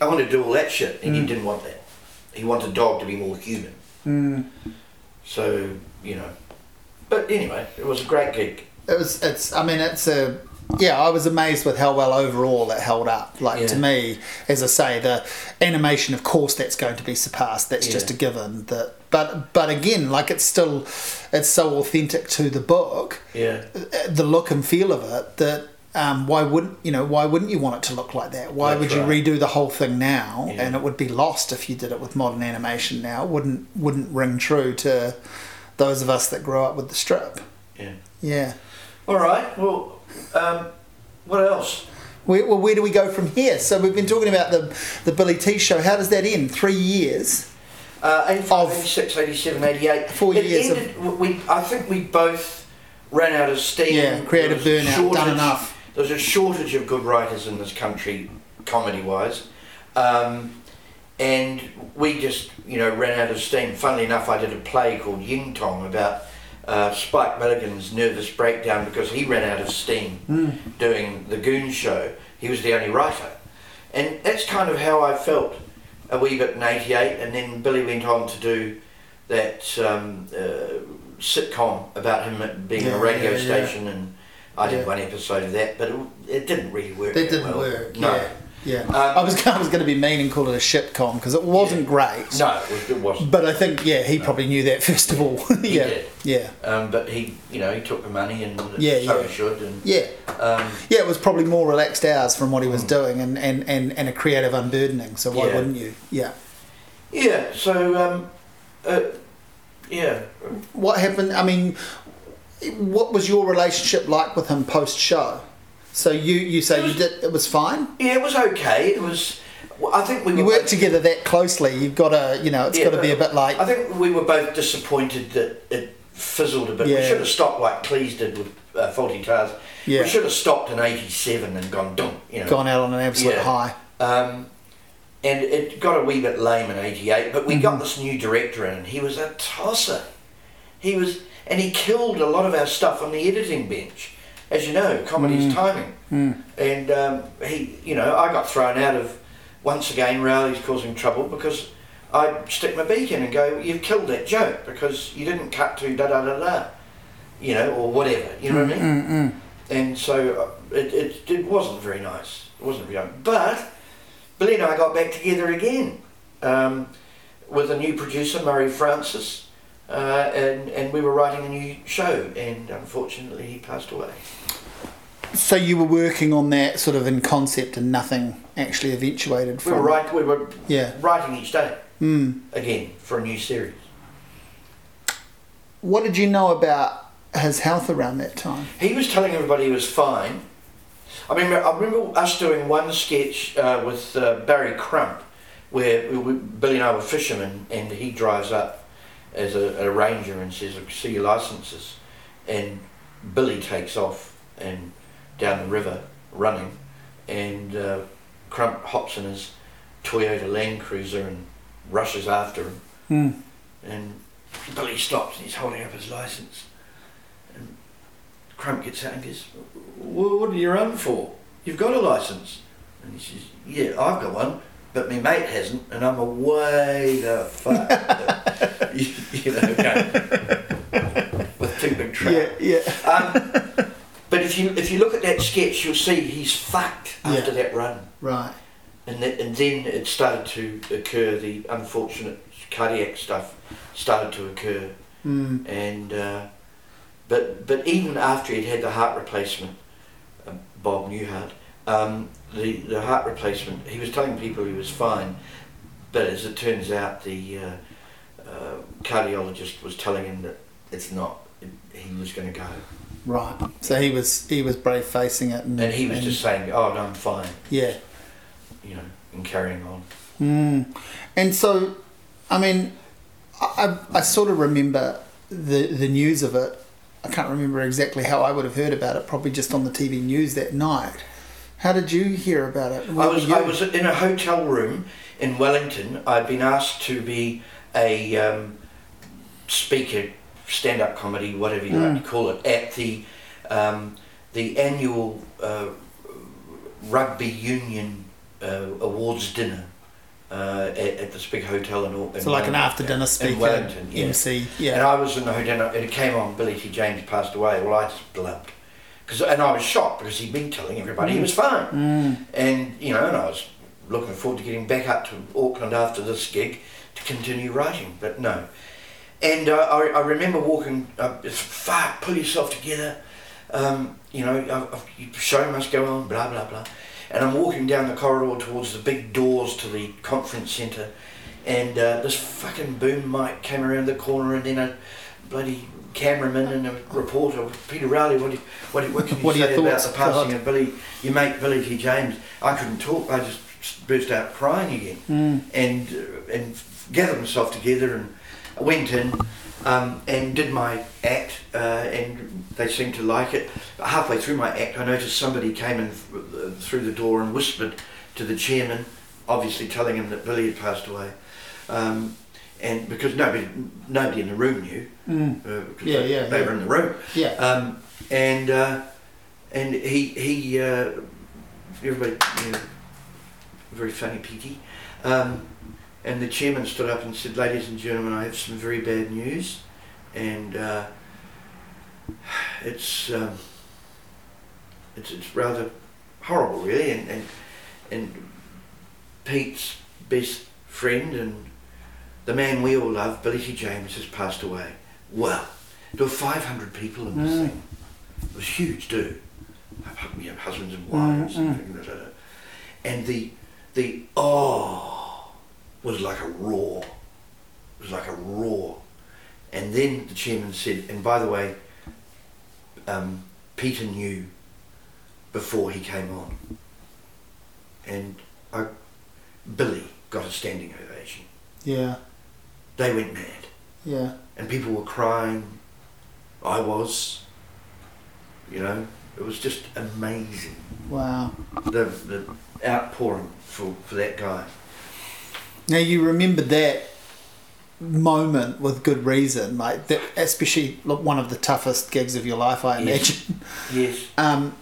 I want to do all that shit, and mm. he didn't want that. He wanted a dog to be more human. Mm. So, you know. But anyway, it was a great gig. It was, it's, I mean, it's a, yeah, I was amazed with how well overall it held up. Like yeah. to me, as I say, the animation, of course, that's going to be surpassed. That's yeah. just a given. That, but but again, like it's still, it's so authentic to the book. Yeah. The look and feel of it that. Um, why wouldn't you know? Why wouldn't you want it to look like that? Why that's would you right. redo the whole thing now? Yeah. And it would be lost if you did it with modern animation now. It wouldn't wouldn't ring true to those of us that grew up with the strip. Yeah. Yeah. All right. Well, um, what else? Where, well, where do we go from here? So we've been talking about the the Billy T show. How does that end? Three years. Uh, 85, 86, 87, 88. Four it years. Ended, of... we, I think we both ran out of steam. Yeah, creative burnout, shortage, done enough. There's a shortage of good writers in this country, comedy wise. Um, and we just, you know, ran out of steam. Funnily enough, I did a play called Ying Tong about uh, Spike Milligan's nervous breakdown because he ran out of steam mm. doing the Goon show. He was the only writer. And that's kind of how I felt a wee bit in 88. And then Billy went on to do that um, uh, sitcom about him being Yeah, a radio yeah, yeah. station, and I did Yeah. one episode of that, but it, it didn't really work. That didn't well. work. No, Yeah. Yeah. Um, I was I was going to be mean and call it a shitcom because it wasn't great. no, it, was, wasn't. But I think yeah, he probably knew that first of all. yeah. did. Yeah. Um, but he, you know, he took the money, and Yeah, so yeah. he should. And Yeah. um, Yeah, it was probably more relaxed hours from what he was doing and, and, and, and a creative unburdening. So why Mm. Yeah. wouldn't you? Yeah. yeah, so um, uh, yeah, What happened? I mean, what was your relationship like with him post show? So you, you say It was- you did it was fine. yeah, it was okay. It was. I think we You were work both- together that closely. You've got to you know it's Yeah, got to be a bit like I think we were both disappointed that it fizzled a bit. Yeah. We should have stopped like Cleese did with uh, Fawlty Towers. Yeah. We should have stopped in '87 and gone dunk. You know. gone out on an absolute Yeah. high. Um, and it got a wee bit lame in '88, but we Mm-hmm. got this new director in, and he was a tosser. He was, and he killed a lot of our stuff on the editing bench. As you know, comedy's timing. Mm. And um, he, you know, I got thrown out of once again. Rowley's causing trouble because I stick my beak in and go, "You've killed that joke because you didn't cut to da da da da," you know, or whatever. You know what I mean? Mm-mm. And so uh, it, it, it wasn't very nice. It wasn't very nice. But Billy and I got back together again um, with a new producer, Murray Francis, uh, and, and we were writing a new show, and unfortunately he passed away. So you were working on that sort of in concept and nothing actually eventuated We from were, write, we were Yeah. writing each day Mm. again for a new series. What did you know about his health around that time? He was telling everybody he was fine. I mean, I remember us doing one sketch uh, with uh, Barry Crump, where we, we, Billy and I were fishermen, and he drives up as a, a ranger and says, "I "See your licenses," and Billy takes off and down the river running, and uh, Crump hops in his Toyota Land Cruiser and rushes after him, Mm. and Billy stops and he's holding up his license. And Crump gets out and goes, well, What are you run for? You've got a license. And he says, Yeah, I've got one, but my mate hasn't, and I'm away the fuck. you, you know, going, with two big trout. Yeah, yeah. Um, but if you if you look at that sketch, you'll see he's fucked after Yeah. that run. Right. And, th- and then it started to occur, the unfortunate cardiac stuff started to occur. Mm. And uh, but but even after he'd had the heart replacement, uh, Bob Newhart, um, the the heart replacement, he was telling people he was fine, but as it turns out, the uh, uh, cardiologist was telling him that it's not. He was going to go, Right. So he was he was brave facing it, and, and he was and- just saying, "Oh no, I'm fine," yeah. you know, and carrying on. Mm. And so, I mean, I, I I sort of remember the the news of it. I can't remember exactly how I would have heard about it. Probably just on the TV news that night. How did you hear about it? I was I was in a hotel room in Wellington. I'd been asked to be a um, speaker, stand up comedy, whatever you like to call it, at the um, the annual uh, rugby union uh, awards dinner uh, at, at this big hotel in, Au- in so like an after dinner speaker, in Wellington, yeah. MC. And I was in the hotel, and it came on. Billy T. James passed away. Well, I just blubbed, because and I was shocked because he'd been telling everybody he was fine, Mm. and you know, and I was looking forward to getting back up to Auckland after this gig to continue writing, but no. And uh, I, I remember walking. Uh, it's fuck, pull yourself together. Um, you know, uh, show must go on. Blah blah blah. And I'm walking down the corridor towards the big doors to the conference centre, and uh, this fucking boom mic came around the corner, and then a bloody cameraman and a reporter, Peter Rowley. What do you, what, do you- what can you What say about the passing of Billy? Your mate Billy T. James. I couldn't talk. I just burst out crying again Mm. and uh, and gathered myself together and went in um, and did my act uh, and they seemed to like it. But Halfway through my act, I noticed somebody came in th- through the door and whispered to the chairman, obviously telling him that Billy had passed away. Um, and because nobody, nobody in the room knew, Mm. uh, because Yeah, they, yeah, they yeah. were in the room. Yeah. Um, and uh, and he he uh, everybody you know, very funny Petey. Um, and the chairman stood up and said, "Ladies and gentlemen, I have some very bad news." and uh, it's um, it's it's rather horrible, really. And and and Pete's best friend and the man we all love, Billy T. James, has passed away. Well, there were 500 people in this mm. thing. It was huge, dude. You know, husbands and wives mm, and things like that. And the the oh was like a roar. It was like a roar. And then the chairman said, and by the way, um, Peter knew before he came on. And I, Billy got a standing ovation. Yeah. They went mad. Yeah. And people were crying. I was. You know, it was just amazing. Wow. The the outpouring for, for that guy. Now you remember that moment with good reason, like that, especially one of the toughest gigs of your life, I imagine. Yes. yes. Um,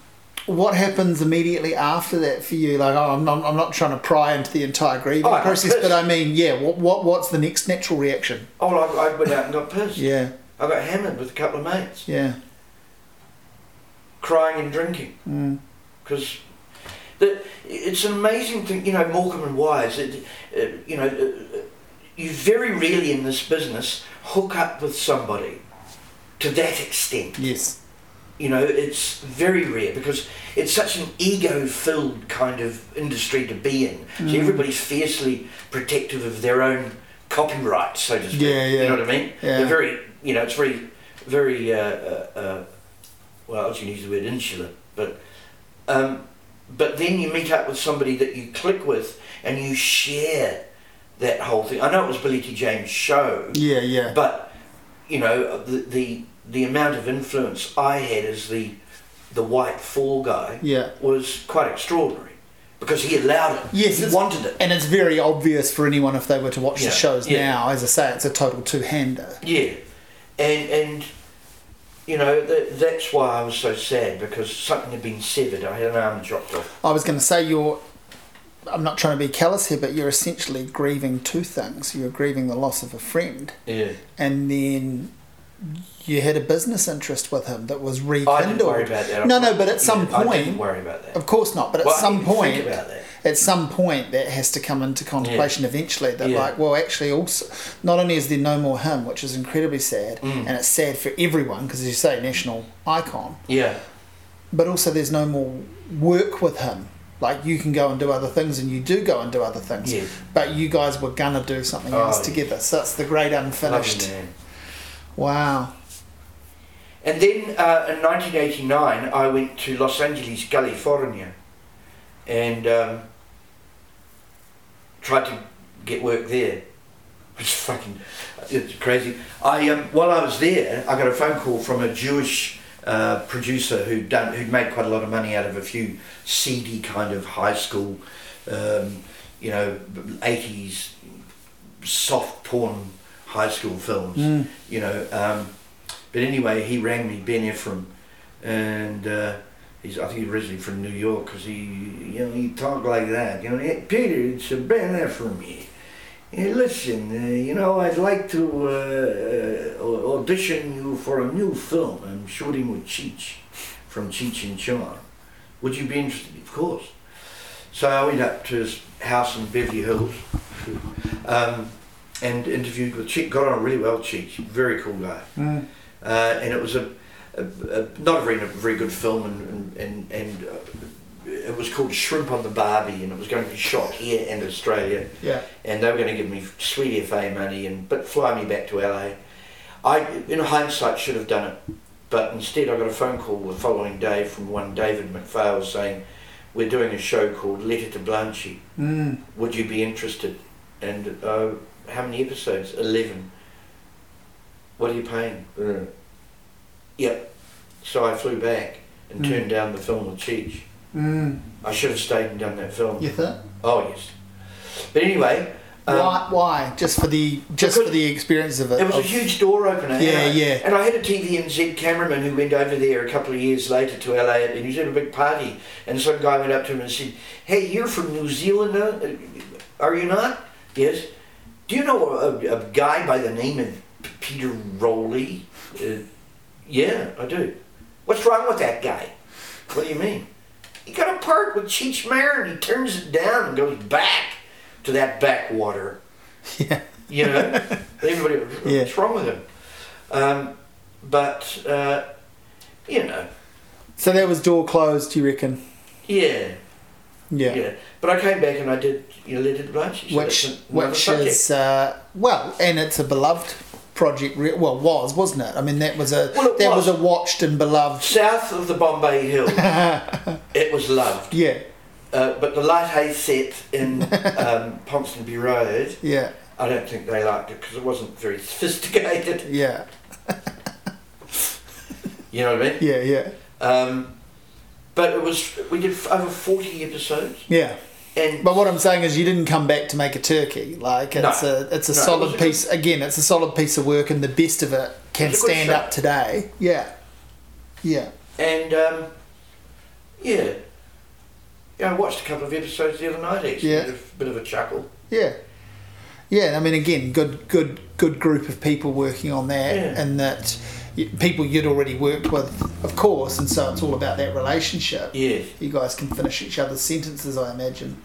what happens immediately after that for you? Like, oh, I'm, not, I'm not trying to pry into the entire grieving oh, process, but I mean, yeah, what, what what's the next natural reaction? Oh, well, I, I went out and got pissed. yeah. I got hammered with a couple of mates. Yeah. Crying and drinking. Because mm. it's an amazing thing, you know, Morecambe and Wise, it, uh, you know, you very rarely in this business hook up with somebody to that extent. Yes you know, it's very rare because it's such an ego-filled kind of industry to be in. Mm. So everybody's fiercely protective of their own copyright, so to speak. Yeah, yeah. You know what I mean? Yeah. They're very, you know, it's very, very. Uh, uh, uh, well, I was going to use the word insular, but um, but then you meet up with somebody that you click with and you share that whole thing. I know it was Billy T. James' show. Yeah, yeah. But you know the the the amount of influence I had as the the white fall guy yeah. was quite extraordinary because he allowed it. Yes, he wanted it, and it's very obvious for anyone if they were to watch yeah. the shows yeah. now. As I say, it's a total two-hander. Yeah, and and you know that, that's why I was so sad because something had been severed. I had an arm dropped off. I was going to say you're. I'm not trying to be callous here, but you're essentially grieving two things. You're grieving the loss of a friend, yeah, and then you had a business interest with him that was rekindled. I didn't worry about that. No, no, but at some yeah, point, I didn't worry about that. Of course not. But at well, some point, at some point, that has to come into contemplation yeah. eventually. That yeah. like, well, actually, also, not only is there no more him, which is incredibly sad, mm. and it's sad for everyone because, as you say, national icon. Yeah. But also, there's no more work with him. Like you can go and do other things, and you do go and do other things. Yeah. But you guys were gonna do something oh, else together. So it's the great unfinished. Wow. And then uh, in 1989, I went to Los Angeles, California, and um, tried to get work there. It's fucking, it's crazy. I um, while I was there, I got a phone call from a Jewish uh, producer who'd done who'd made quite a lot of money out of a few seedy kind of high school, um, you know, 80s soft porn high school films. Mm. You know. Um, but anyway, he rang me, Ben Ephraim, and uh, he's I think he's originally from New York because he you know he talked like that. You know, hey, Peter, it's Ben Ephraim here. Hey, listen, uh, you know, I'd like to uh, uh, audition you for a new film. I'm shooting with Cheech from Cheech and Chong. Would you be interested? Of course. So I went up to his house in Beverly Hills um, and interviewed with Cheech. Got on really well, Cheech. Very cool guy. Mm uh, and it was a, a, a, not a very very good film, and and and, uh, it was called Shrimp on the Barbie, and it was going to be shot here in Australia. Yeah. And they were going to give me sweet FA money and but fly me back to LA. I, in hindsight, should have done it, but instead I got a phone call the following day from one David McPhail saying, "We're doing a show called Letter to Blanchy. Mm. Would you be interested?" And uh, how many episodes? Eleven. What are you paying? Mm. Yep. So I flew back and mm. turned down the film with Cheech. Mm. I should have stayed and done that film. You think? Oh yes. But anyway. Um, why? Why? Just for the just for the experience of it. It was of, a huge door opener. Yeah, and I, yeah. And I had a TVNZ cameraman who went over there a couple of years later to LA, and he was at a big party, and some guy went up to him and said, "Hey, you're from New Zealand, are you not?" Yes. Do you know a, a guy by the name of Peter Rowley. Uh, yeah, I do. What's wrong with that guy? What do you mean? He got a part with Cheech Marin. He turns it down and goes back to that backwater. Yeah. You know, everybody, what's Yeah. wrong with him? Um, but uh, you know, So that was door closed, you reckon? yeah, Yeah. yeah. But I came back and I did, you know, Lady Blanche. So Which, which is uh, well, and it's a beloved project. Re- well, was wasn't it? I mean, that was a Well, that was. was. a watched and beloved. south of the Bombay Hill. it was loved. Yeah, Uh, but the Lighthouse set in um, Ponsonby Road, yeah, I don't think they liked it because it wasn't very sophisticated. yeah, You know what I mean? yeah, yeah, Um, but it was we did over forty episodes, yeah. And But what I'm saying is, you didn't come back to make a turkey. Like it's No. a it's a No, it solid a piece. Again, it's a solid piece of work, and the best of it can It good stand up today. Yeah, yeah, and um, yeah, yeah. I watched a couple of episodes the other night. Actually, Yeah. A bit of a chuckle. yeah, yeah. I mean, again, good, good, good group of people working on that, Yeah. and that people you'd already worked with, of course, and so it's all about that relationship. Yeah. You guys can finish each other's sentences, I imagine,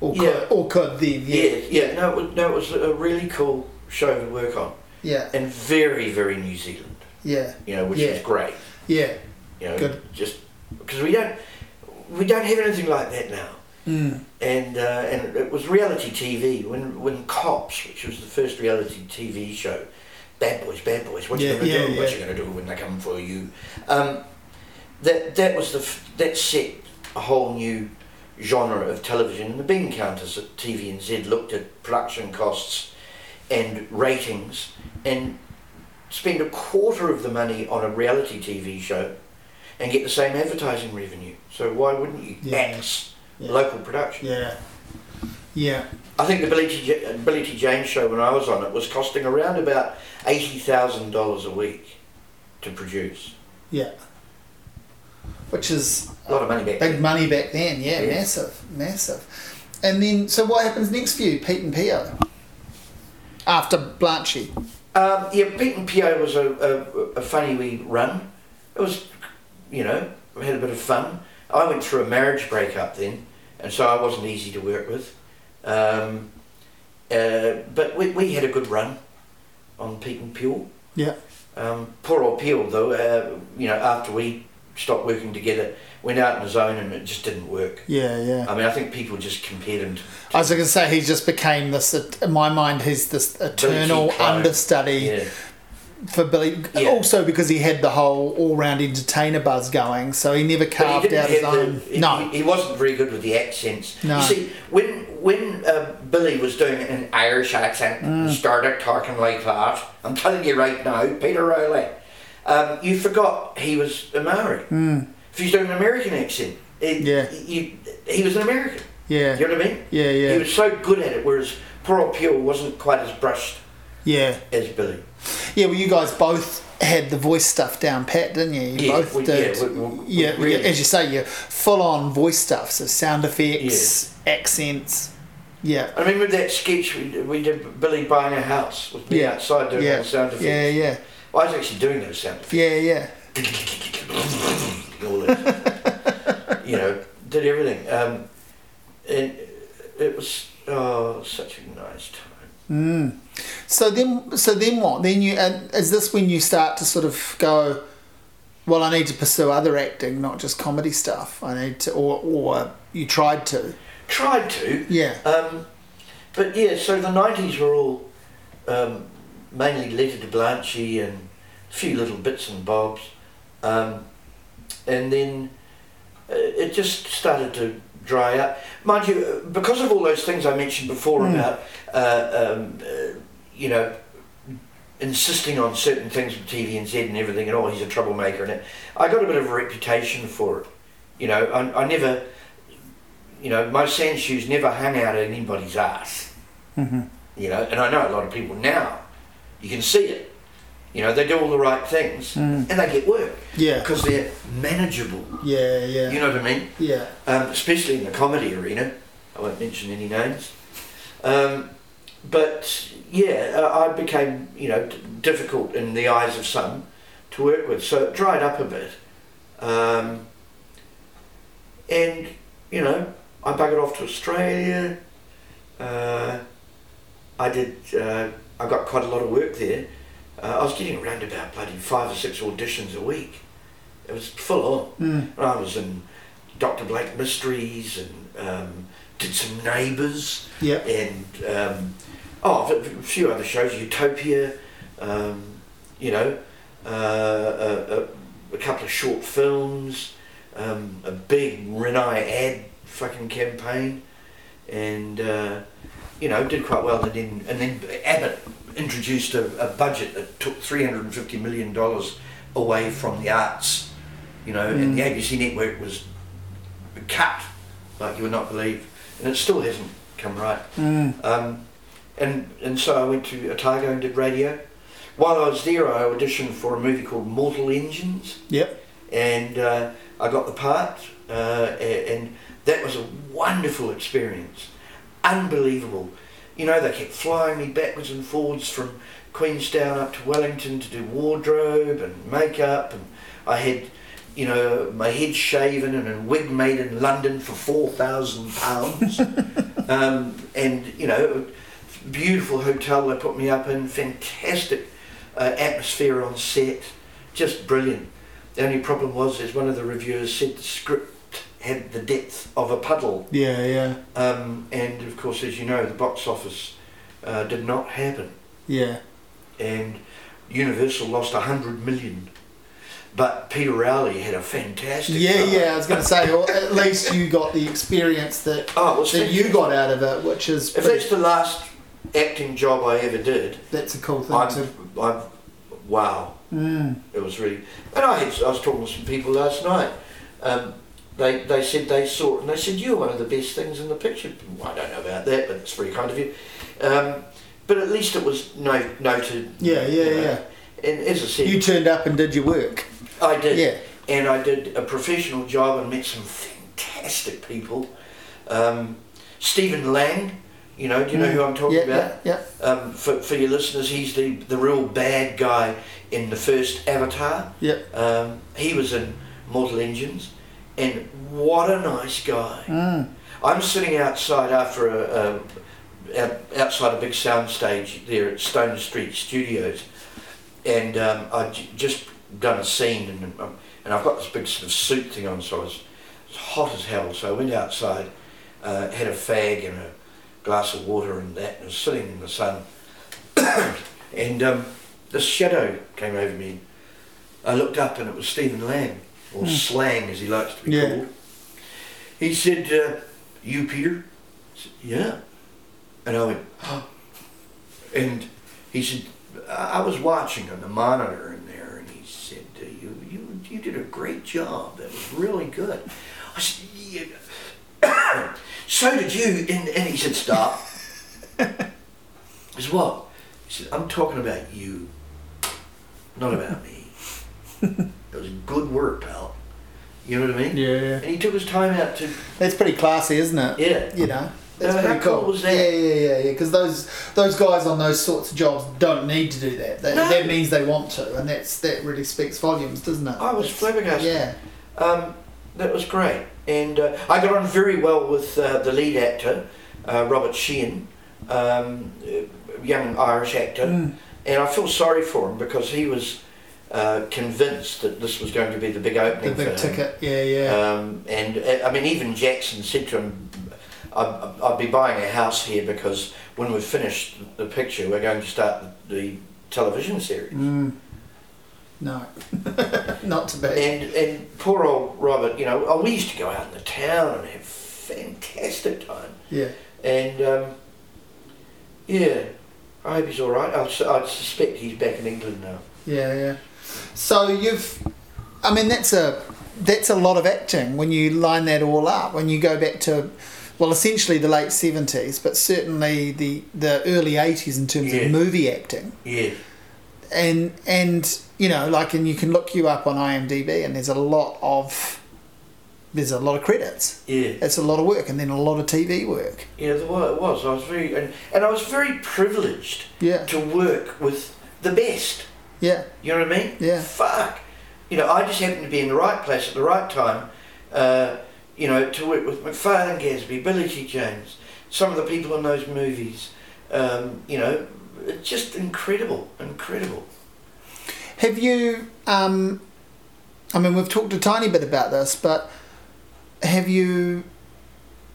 or Yeah. could, or could then, Yeah. yeah, Yeah. No, it was, no, it was a really cool show to work on, yeah, and very, very New Zealand. yeah, You know, which Yeah. was great. yeah. You know, Good. just because we don't we don't have anything like that now. Mm. and uh, and it was reality TV when when Cops, which was the first reality TV show, Bad Boys, Bad Boys, what Yeah, you gonna yeah, do? What yeah. you gonna do when they come for you? Um, that that was the f- that set a whole new genre of television. And the bean counters at TVNZ looked at production costs and ratings and spend a quarter of the money on a reality TV show and get the same advertising revenue. So why wouldn't you Yeah. axe Yeah. local production? Yeah. Yeah. I think the Billy T. J- Billy T. James show when I was on it was costing around about eighty thousand dollars a week to produce. Yeah. Which is A lot of money back big then. money back then, yeah, Yeah. massive, massive. And then, so what happens next for you, Pete and Pio? After Blanchy? Um, yeah, Pete and Pio was a, a, a funny wee run. It was, you know, we had a bit of fun. I went through a marriage breakup then, and so I wasn't easy to work with. Um, uh, but we, we had a good run on Pete and Pio. Yeah. Um, poor old Pio, though, uh, you know, after we stopped working together, went out on his own and it just didn't work. Yeah, yeah. I mean, I think people just compared him to. I was going to say he just became this. In my mind, he's this eternal understudy Yeah, for Billy. Yeah. Also because he had the whole all-round entertainer buzz going, so he never But he carved out his the- own. he- no. he, he wasn't very good with the accents. No. You see, when when uh, Billy was doing an Irish accent Mm. and started talking like that, I'm telling you right now, Peter Rowley, um, you forgot he was a Maori. If he's doing an American accent, it, Mm. Yeah. you, he was an American. yeah. You know what I mean? Yeah, yeah. He was so good at it, whereas poor old Pio wasn't quite as brushed yeah. as Billy. Yeah, well, you guys both had the voice stuff down pat, didn't you? You Yeah, both we- did. yeah, we- we- yeah, really- as you say, you full on voice stuff, so sound effects, accents. Yeah. I remember that sketch we did, we did Billy buying a house with me Yeah. outside doing Yeah. the sound effects. Yeah, yeah. I was actually doing those sound effects. Yeah, yeah. all this. you know, did everything. Um, and it was oh, such a nice time. Mm. So then, so then what? Then you and is this when you start to sort of go? Well, I need to pursue other acting, not just comedy stuff. I need to, or or you tried to. Tried to, Yeah. um, but yeah. So the nineties were all um, mainly Letter to Blanchy and a few little bits and bobs, um, and then uh, it just started to dry up. Mind you, because of all those things I mentioned before Mm. about uh, um, uh, you know insisting on certain things with TVNZ and everything, and oh, he's a troublemaker, and it, I got a bit of a reputation for it. You know, I, I never, you know, my sand shoes never hung out at anybody's ass. Mm-hmm. You know, and I know a lot of people now. You can see it. You know, they do all the right things, Mm. and they get work Yeah. because they're manageable. Yeah. Yeah. You know what I mean? Yeah. um, especially in the comedy arena. I won't mention any names. Um, but yeah, I became you know difficult in the eyes of some to work with, so it dried up a bit. Um, and you know, I buggered off to Australia. Uh, I did. Uh, I got quite a lot of work there. Uh, I was getting around about bloody five or six auditions a week. It was full on. Mm. I was in Doctor Blake Mysteries and um, did some Neighbours. Yeah. And um, oh, a few other shows, Utopia. Um, you know, uh, a, a, a, couple of short films, um, a big Rinnai ad fucking campaign, and uh, you know did quite well. And then and then Abbott introduced a, a budget that took three hundred and fifty million dollars away from the arts. You know, mm. and the ABC network was cut like you would not believe, and it still hasn't come right. Mm. Um, and and so I went to Otago and did radio. While I was there, I auditioned for a movie called Mortal Engines. Yep. And uh, I got the part, uh, and that was a wonderful experience, unbelievable. You know, they kept flying me backwards and forwards from Queenstown up to Wellington to do wardrobe and makeup, and I had you know, my head shaven and a wig made in London for four thousand pounds, um, and you know, beautiful hotel they put me up in, fantastic uh, atmosphere on set, just brilliant. The only problem was, as one of the reviewers said, the script had the depth of a puddle. Yeah, yeah. Um, and of course, as you know, the box office uh, did not happen. Yeah. And Universal lost a hundred million but Peter Rowley had a fantastic. Yeah, yeah. I was going to say, well, at least you got the experience that oh, that you got out of it, which is. If that's the last acting job I ever did, that's a cool thing. To... I'm, wow. Mm. It was really, and I had I was talking to some people last night. Um, they they said they saw it and they said you're one of the best things in the picture. Well, I don't know about that, but it's very kind of you. Um, but at least it was no, noted. Yeah, yeah, you know. yeah. And as I said, you turned up and did your work. I did. Yeah. And I did a professional job and met some fantastic people. Um, Stephen Lang, you know, do you know mm. who I'm talking yeah, about? Yeah, yeah. Um, for, for your listeners, he's the, the real bad guy in the first Avatar. Yeah. Um, he was in Mortal Engines, and what a nice guy. Mm. I'm sitting outside after a, a, outside a big sound stage there at Stone Street Studios, and um, I j- just done a scene and, um, and I've got this big sort of suit thing on, so I was, was hot as hell. So I went outside, uh, had a fag and a glass of water and that, and was sitting in the sun. and um, this shadow came over me. I looked up and it was Stephen Lang, or mm. Slang as he likes to be yeah. called. He said, uh, "You, Peter?" I said, "Yeah." And I went, oh. and he said, I was watching on the monitor in there, and he said, uh, you, you, you did a great job. That was really good. I said, yeah. so did you. And, and he said, stop. I said, what? He said, I'm talking about you, not about me. it was good work, pal. You know what I mean? Yeah, yeah. And he took his time out to. That's pretty classy, isn't it? Yeah. You know. That's uh, pretty cool. cool. was that? Yeah, yeah, yeah, yeah. Because those those guys on those sorts of jobs don't need to do that. That, no. that means they want to, and that's that really speaks volumes, doesn't it? I was it's, flabbergasted. Yeah. Um, that was great, and uh, I got on very well with uh, the lead actor, uh, Robert Sheehan, um, young Irish actor, mm. and I feel sorry for him because he was. Uh, convinced that this was going to be the big opening. The big ticket, yeah, yeah. Um, and uh, I mean, even Jackson said to him, I'd, I'd be buying a house here because when we've finished the picture, we're going to start the, television series. Mm. No, not to be. And and poor old Robert, you know, oh, we used to go out in the town and have fantastic time. Yeah. And um, yeah, I hope he's all right. I, I suspect he's back in England now. Yeah, yeah. So you've, I mean, that's a that's a lot of acting when you line that all up. When you go back to well, essentially the late seventies, but certainly the the early eighties in terms yeah. of movie acting. Yeah. And and you know, like, and you can look you up on IMDb, and there's a lot of there's a lot of credits. Yeah. It's a lot of work, and then a lot of TV work. Yeah, the well, it was. I was very and, and I was very privileged Yeah, to work with the best. Yeah, You know what I mean? Yeah. Fuck. You know, I just happened to be in the right place at the right time. Uh, you know, to work with McPhail and Gadsby, Billy T. James, some of the people in those movies. Um, you know, it's just incredible, incredible. Have you? Um, I mean, we've talked a tiny bit about this, but have you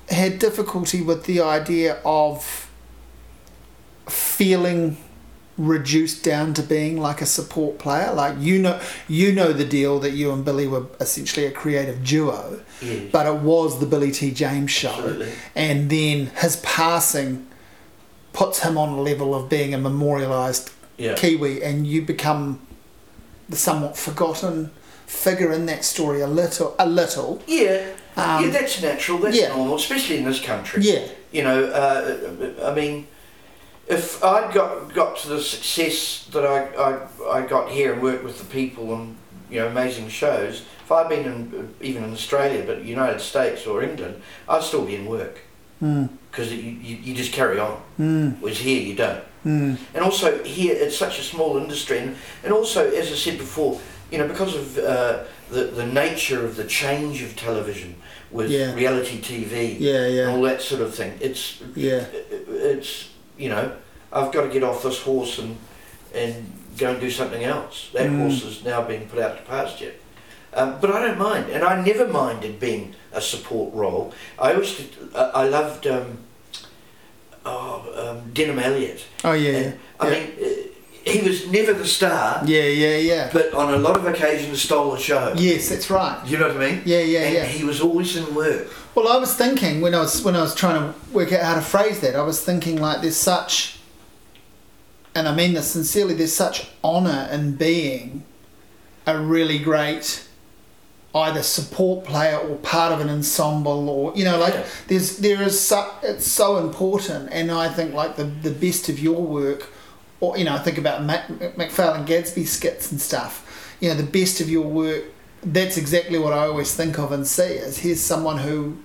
had difficulty with the idea of feeling reduced down to being like a support player? Like you know, you know the deal that you and Billy were essentially a creative duo, Yeah. but it was the Billy T. James show, Absolutely. and then his passing puts him on a level of being a memorialized Yeah. Kiwi, and you become the somewhat forgotten figure in that story a little, a little. Yeah. Um, yeah, that's natural. That's yeah. normal, especially in this country. Yeah, You know, uh, I mean, if I'd got got to the success that I, I, I got here and worked with the people and you know amazing shows, if I'd been in even in Australia, but United States or England, I'd still be in work mm, because you, you, you just carry on. mm, Whereas here you don't. mm, And also here it's such a small industry, and, and also as I said before, you know because of uh, the the nature of the change of television with Yeah. reality TV yeah, and yeah, all that sort of thing, it's yeah, it's you know I've got to get off this horse and and go and do something else. That Mm. horse is now being put out to pasture. Um, but I don't mind, and I never minded being a support role. I always did, uh, I loved um, oh, um, Denholm Elliott. Oh yeah, yeah, I yeah. mean, uh, he was never the star, yeah, yeah, yeah. but on a lot of occasions stole the show. Yes, that's right. You know what I mean? Yeah, yeah, and yeah. he was always in work. Well, I was thinking when I was when I was trying to work out how to phrase that, I was thinking like there's such, and I mean this sincerely, there's such honour in being a really great either support player or part of an ensemble or you know like Yeah. there's there is so, it's so important and I think like the the best of your work or you know I think about Mac, McPhail and Gadsby skits and stuff you know the best of your work that's exactly what I always think of and see is here's someone who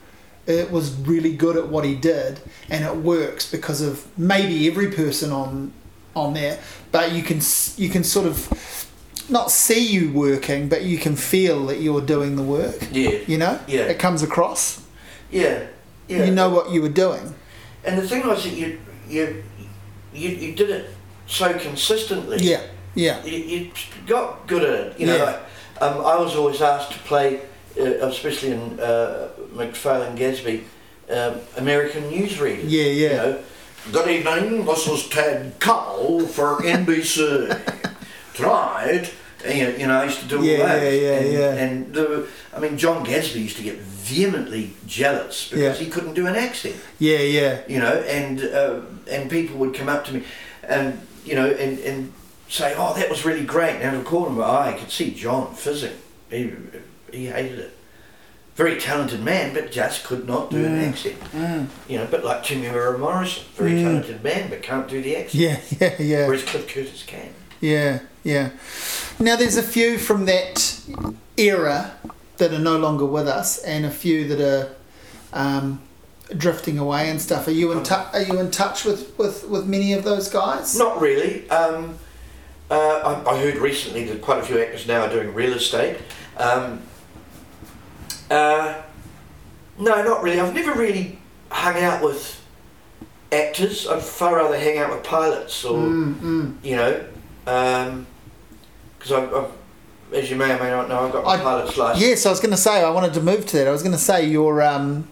it was really good at what he did and it works because of maybe every person on on there but you can you can sort of not see you working but you can feel that you're doing the work Yeah. you know Yeah. it comes across Yeah. Yeah. you know what you were doing And the thing was that you you you, you did it so consistently. yeah yeah You, you got good at it. You know, Yeah. like, um, I was always asked to play, uh, especially in uh, McPhail and Gadsby, um, American Newsreader. Yeah, yeah. You know, good evening. This is Ted Cole for NBC. Tonight. And, you know, you know, I used to do all Yeah, those. yeah, yeah, and, yeah. And the, I mean, Jon Gadsby used to get vehemently jealous because Yeah. he couldn't do an accent yeah yeah you know, and uh, and people would come up to me, and you know, and, and say, "Oh, that was really great." And of course, I could see John fizzing. He he hated it. Very talented man, but just could not do an Mm. accent. Mm. You know, but like Temuera Morrison, very Mm. talented man, but can't do the accent. yeah yeah yeah Whereas Cliff Curtis can. Yeah, yeah. Now there's a few from that era that are no longer with us, and a few that are um, drifting away and stuff. Are you in touch? Are you in touch with, with, with many of those guys? Not really. Um, uh, I, I heard recently that quite a few actors now are doing real estate. Um, uh, no, not really. I've never really hung out with actors. I'd far rather hang out with pilots or, Mm, mm. you know, because I've, I've, as you may or may not know, I've got my I- pilot's license. Yes, I was going to say I wanted to move to that. I was going to say you're. Um,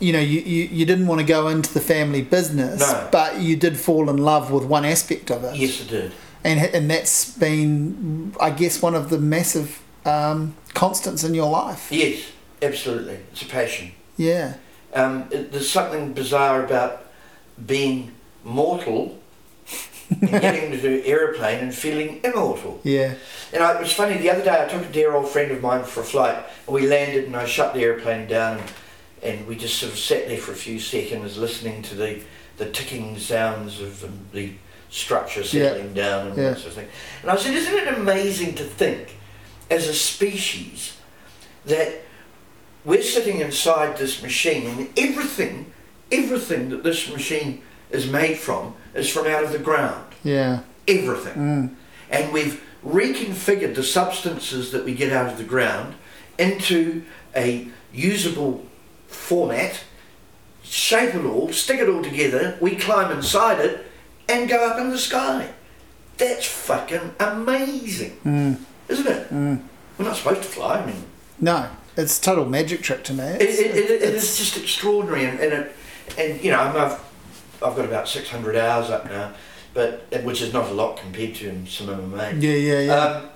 you know, you, you, you didn't want to go into the family business, No. but you did fall in love with one aspect of it. Yes, I did. and and that's been, I guess, one of the massive um, constants in your life. Yes, absolutely. It's a passion. Yeah, Um, it, there's something bizarre about being mortal and getting to do aeroplane and feeling immortal. yeah, And I, it was funny, the other day I took a dear old friend of mine for a flight and we landed and I shut the aeroplane down and, and we just sort of sat there for a few seconds listening to the, the ticking sounds of um, the structure settling down and Yeah. that sort of thing. And I said, isn't it amazing to think as a species that we're sitting inside this machine, and everything, everything that this machine is made from is from out of the ground. Yeah. Everything. Mm. And we've reconfigured the substances that we get out of the ground into a usable format, shape it all, stick it all together, we climb inside it, and go up in the sky. That's fucking amazing, Mm. isn't it? Mm. We're not supposed to fly. I mean, No, it's a total magic trick to me. It's, it, it, it it's- is just extraordinary, and and, it, and you know, I've I've got about 600 hours up now, but which is not a lot compared to some of my mates. Yeah, yeah, yeah. Um,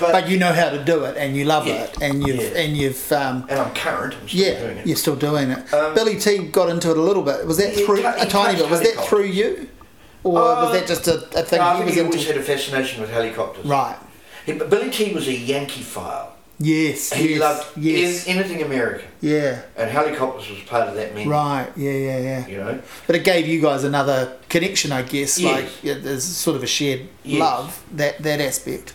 but, but you know how to do it, and you love Yeah, it, and you've yeah. and you've um, and I'm current. I'm still yeah, doing it. you're still doing it. Um, Billy T got into it a little bit. Was that through a tiny bit? Was that through you, or Uh, was that just a, a thing No, he was he always into? had a fascination with helicopters. Right. He, but Billy T was a Yankee file. Yes. He yes, loved Yes. an- anything American, yeah. and helicopters was part of that menu. Right. Yeah. Yeah. Yeah. You know, But it gave you guys another connection, I guess. Yes. Like yeah, there's sort of a shared Yes. love that that aspect.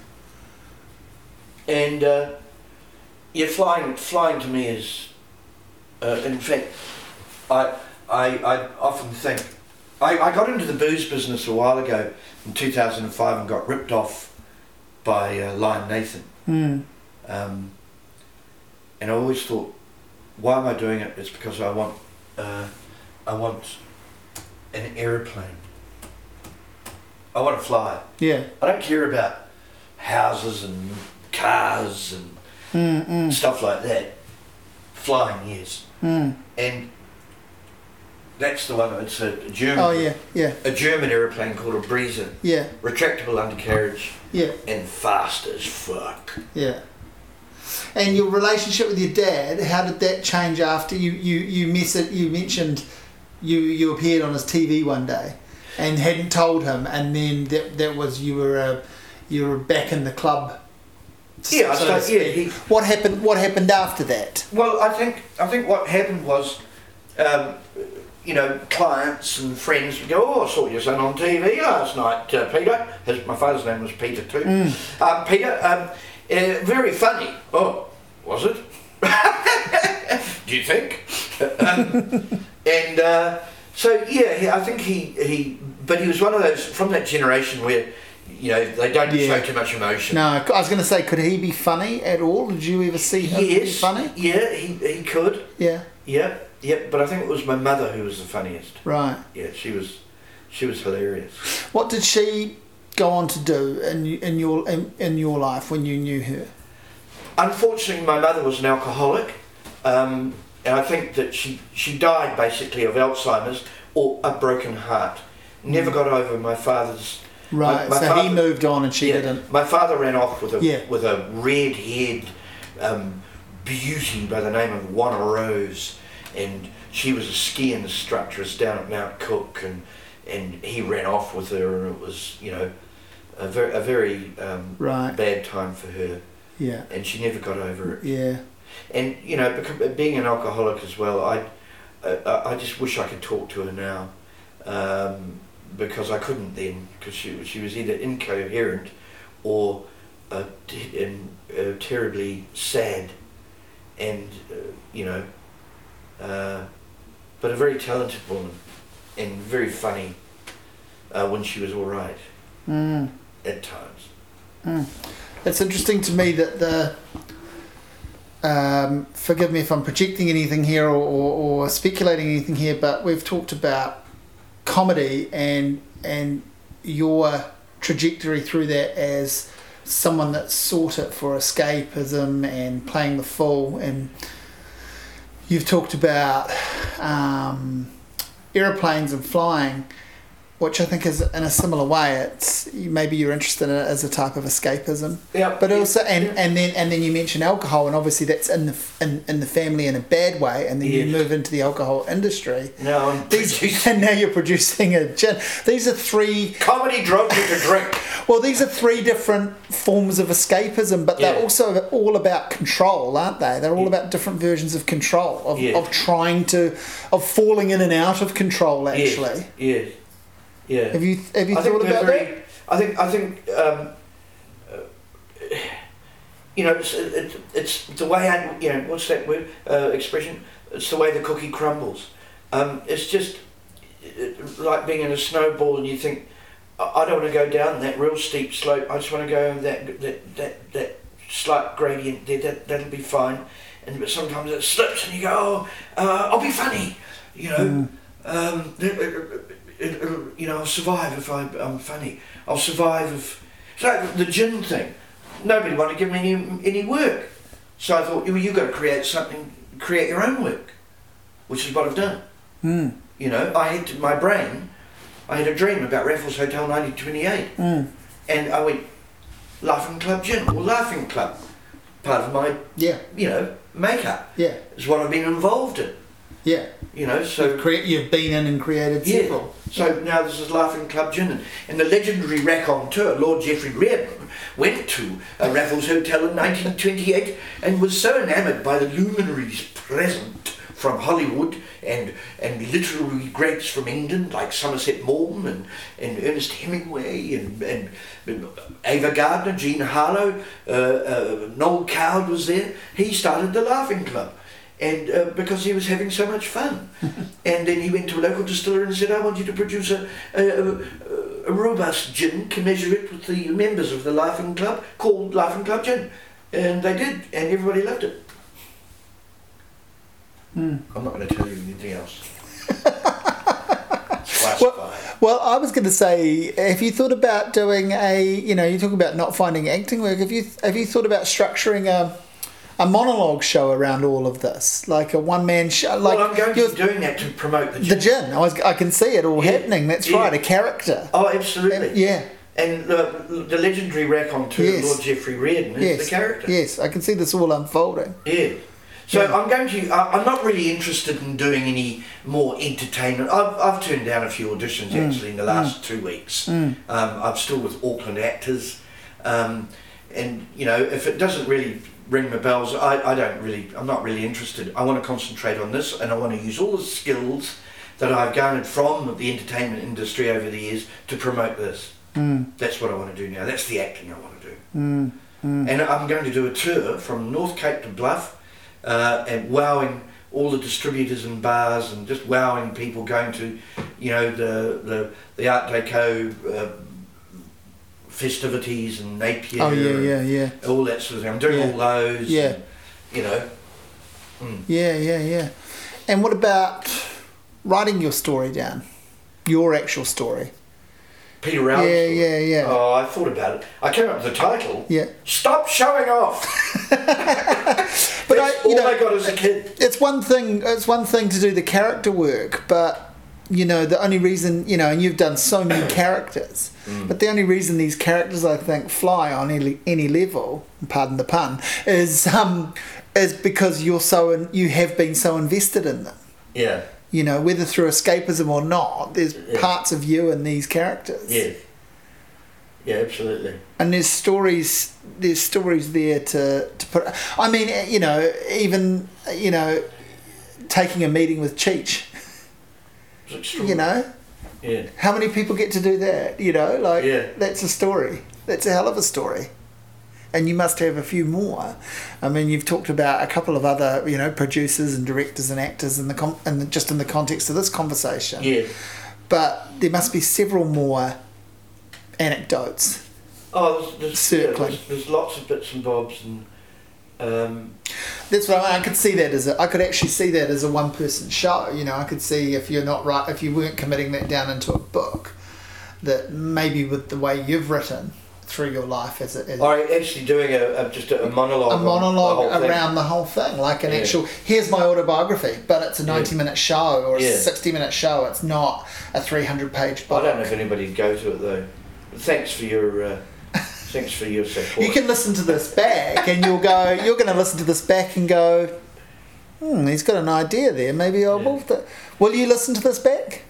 And uh, yeah, flying flying to me is, uh, in fact, I I I often think I, I got into the booze business a while ago in 2005 and got ripped off by uh, Lion Nathan. Hmm. Um, and I always thought, why am I doing it? It's because I want, uh, I want an aeroplane. I want to fly. Yeah. I don't care about houses and cars and Mm, mm, stuff like that. Flying, yes. mm. And that's the one. It's a German, Oh yeah. Yeah. a German aeroplane called a Breezer, Yeah. retractable undercarriage Yeah. and fast as fuck. Yeah. And your relationship with your dad, how did that change after you you you miss it? You mentioned you you appeared on his TV one day, and hadn't told him, and then that that was you were uh, you were back in the club. Yeah, so started, yeah. He, What happened? What happened after that? Well, I think I think what happened was, um, you know, clients and friends would go, "Oh, I saw your son on TV last night, uh, Peter." His, my father's name was Peter too. Mm. Um, Peter, um, uh, very funny. Oh, was it? Do you think? um, and uh, so yeah, I think he he, but he was one of those from that generation where, you know, they don't Yeah. show too much emotion. No, I was going to say, could he be funny at all? Did you ever see him be Yes, funny? yeah, he, he could. Yeah. Yep, yep. But I think it was my mother who was the funniest. Right. Yeah, she was, she was hilarious. What did she go on to do in in your in, in your life when you knew her? Unfortunately, my mother was an alcoholic, um, and I think that she she died basically of Alzheimer's or a broken heart. Never got over my father's. Right. my so he moved on and she yeah, didn't. My father ran off with a Yeah. with a red-haired um, beauty by the name of Wanna Rose, and she was a ski instructress down at Mount Cook, and and he ran off with her, and it was you know a very a very um, Right. bad time for her, Yeah. and she never got over it. Yeah. And you know, being an alcoholic as well, I I, I just wish I could talk to her now, um, because I couldn't then, because she she was either incoherent, or uh, t- uh, terribly sad, and uh, you know, uh, but a very talented woman, and very funny, uh, when she was all right Mm. at times. Mm. It's interesting to me that the. Um, forgive me if I'm projecting anything here or, or, or speculating anything here, but we've talked about comedy and and your trajectory through that as someone that sought it for escapism and playing the fool, and you've talked about um, aeroplanes and flying which I think is in a similar way. It's maybe you're interested in it as a type of escapism, Yeah, but also and, yeah. and then and then you mention alcohol, and obviously that's in the in, in the family in a bad way, and then you move into the alcohol industry. now I'm These, producing and now you're producing a gin. These are three. comedy drugs to drink. Well, these are three different forms of escapism, but they're Yeah. also all about control, aren't they? They're all Yeah. about different versions of control, of, Yeah. of trying to, of falling in and out of control. Actually, Yes. Yes. Yeah. have you have you I thought about very, that? I think I think um, uh, you know, it's, it, it's the way I, you know, what's that word uh, expression? It's the way the cookie crumbles. Um, it's just it, like being in a snowball, and you think, I, I don't want to go down that real steep slope. I just want to go that that that, that slight gradient there. That that'll be fine. And but sometimes it slips, and you go, oh, uh, I'll be funny, you know. Mm. Um, you know, I'll survive if I, I'm funny. I'll survive if. It's like the gin thing. Nobody wanted to give me any, any work. So I thought, well, you've got to create something, create your own work, which is what I've done. Mm. You know, I had to, my brain, I had a dream about Raffles Hotel 1928. Mm. And I went, Laughing Club Gin, or Laughing Club. Part of my, yeah, you know, makeup. Yeah. Is what I've been involved in. Yeah. You know, so you've, cre- you've been in and created yeah. several. So now this is Laughing Club Gin, and, and the legendary raconteur Lord Geoffrey Reardon went to a Raffles Hotel in 1928 and was so enamoured by the luminaries present from Hollywood and and literary greats from England like Somerset Maugham and, and Ernest Hemingway and, and Ava Gardner, Jean Harlow, uh, uh, Noel Coward was there. He started the Laughing Club and uh, because he was having so much fun. and then he went to a local distiller and said, I want you to produce a, a, a, robust gin, commensurate with the members of the Laughing Club, called Laughing Club Gin. And they did, and everybody loved it. Mm. I'm not going to tell you anything else. well, well, I was going to say, have you thought about doing a, you know, you talk about not finding acting work. Have you have you thought about structuring a a monologue show around all of this, like a one man show. Like well, I'm going to be doing that to promote the gin. The gin. I was, I can see it all yeah. happening. That's yeah. right, a character. Oh, absolutely. And, yeah. And uh, the legendary raconteur yes. Lord Geoffrey Reardon is yes. the character. Yes, I can see this all unfolding. Yeah. So yeah. I'm going to. I'm not really interested in doing any more entertainment. I've, I've turned down a few auditions mm. actually in the last mm. two weeks. Mm. Um, I'm still with Auckland Actors, um, and you know if it doesn't really ring the bells. I, I don't really, I'm not really interested. I want to concentrate on this and I want to use all the skills that I've garnered from the entertainment industry over the years to promote this. Mm. That's what I want to do now. That's the acting I want to do. Mm. Mm. And I'm going to do a tour from North Cape to Bluff uh, and wowing all the distributors and bars and just wowing people going to, you know, the, the, the Art Deco uh, festivities and Napier. Oh yeah, yeah, yeah. All that sort of thing. I'm doing yeah. all those. Yeah. And, you know. Mm. Yeah, yeah, yeah. And what about writing your story down? Your actual story. Peter Rowley. Yeah, yeah, yeah. Oh, I thought about it. I came up with the title. Yeah. Stop showing off. but That's I, you all know, I got as a kid. It's one thing. It's one thing to do the character work, but you know the only reason you know and you've done so many characters mm. but the only reason these characters i think fly on any, any level pardon the pun is um is because you're so in, you have been so invested in them. Yeah. You know whether through escapism or not there's yeah. parts of you in these characters. Yeah. Yeah absolutely. And there's stories there's stories there to to put i mean you know even you know taking a meeting with cheech you know? Yeah. How many people get to do that? You know, like yeah. that's a story. That's a hell of a story. And you must have a few more. I mean, you've talked about a couple of other, you know, producers and directors and actors in the com- in the, just in the context of this conversation. Yeah. But there must be several more anecdotes. Oh, there's, there's. Yeah, there's, there's lots of bits and bobs and um, That's what I, I, could see that as a. I could actually see that as a one-person show. You know, I could see if you're not right, if you weren't committing that down into a book, that maybe with the way you've written through your life as it is. Or actually doing a, a just a, monologue. A monologue the around thing. the whole thing, like an yeah. actual. Here's my autobiography, but it's a ninety-minute yeah. show or a yeah. sixty-minute show. It's not a three hundred-page book. I don't know if anybody'd go to it though. Thanks for your. Uh, Thanks for your support. You can listen to this back, and you'll go. You're going to listen to this back and go. Hmm, he's got an idea there. Maybe I'll move that. Will you listen to this back,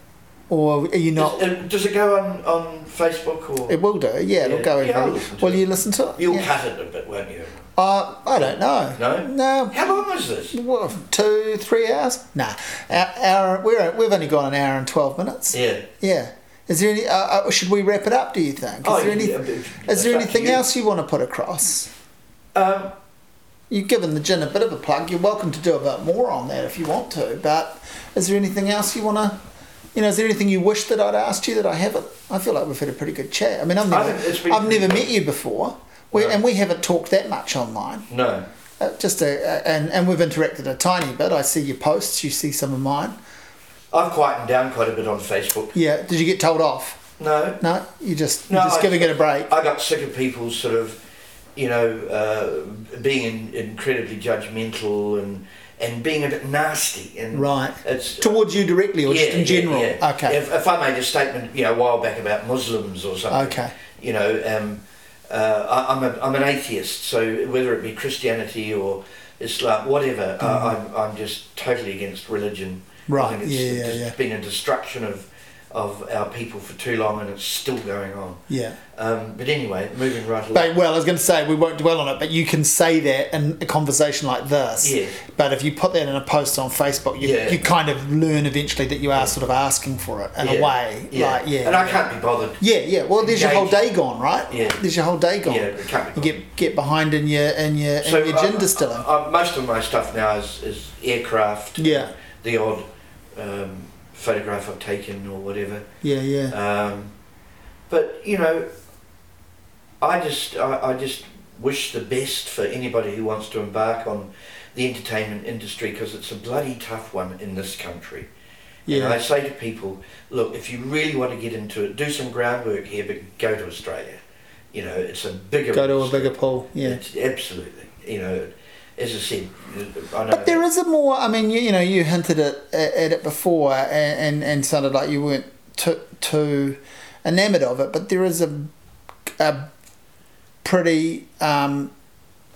or are you not? Does, uh, does it go on, on Facebook or? It will do. Yeah, it'll go. Yeah, will it. you listen to it? You'll yeah. cut it a bit, won't you? Uh, I don't know. No. No. How long is this? Well, two, three hours? Nah. Hour, hour, we're, we've only got an hour and twelve minutes. Yeah. Yeah. Is there any? Uh, uh, should we wrap it up? Do you think? Is oh, there, any, yeah, is there anything else you want to put across? Um, You've given the gin a bit of a plug. You're welcome to do a bit more on that if you want to. But is there anything else you want to? You know, is there anything you wish that I'd asked you that I haven't? I feel like we've had a pretty good chat. I mean, I've never, think it's been I've never met you before, we, No. and we haven't talked that much online. no. Uh, just a, a, and and we've interacted a tiny bit. I see your posts. You see some of mine. I've quietened down quite a bit on Facebook. Yeah. Did you get told off? No. No. You just No, you're just I- giving it a break. I got sick of people sort of, you know, uh, being incredibly judgmental and and being a bit nasty. And Right. It's Towards you directly, or just in yeah, general? yeah. Okay. If, if I made a statement, you know, a while back about Muslims or something, Okay. you know, um, uh, I, I'm, a, I'm an atheist, so whether it be Christianity or Islam, whatever, uh, I'm, I'm just totally against religion. Right, it's, yeah, yeah, yeah. been a destruction of, of our people for too long and it's still going on. Yeah. Um, but anyway, moving right along. But, well, I was going to say we won't dwell on it, but you can say that in a conversation like this. Yeah. But if you put that in a post on Facebook, you, Yeah. you kind of learn eventually that you are sort of asking for it in yeah. a way. Yeah. Like, yeah. And I can't be bothered. yeah, yeah. Well, there's your whole day gone, right? Yeah. There's your whole day gone. Yeah, it can't be You get get behind in your in your in your gin uh, distilling. uh, most of my stuff now is, is aircraft. Yeah. The odd um, photograph I've taken or whatever. Yeah, yeah. Um, but you know, I just I, I just wish the best for anybody who wants to embark on the entertainment industry because it's a bloody tough one in this country. And I say to people, look, if you really want to get into it, do some groundwork here, but go to Australia. You know, it's a bigger. Go to a bigger pool. Yeah. It's absolutely. You know, as I said, I know. But there is a more. I mean, you, you know, you hinted at, at it before, and, and and sounded like you weren't too too enamored of it. But there is a a pretty um,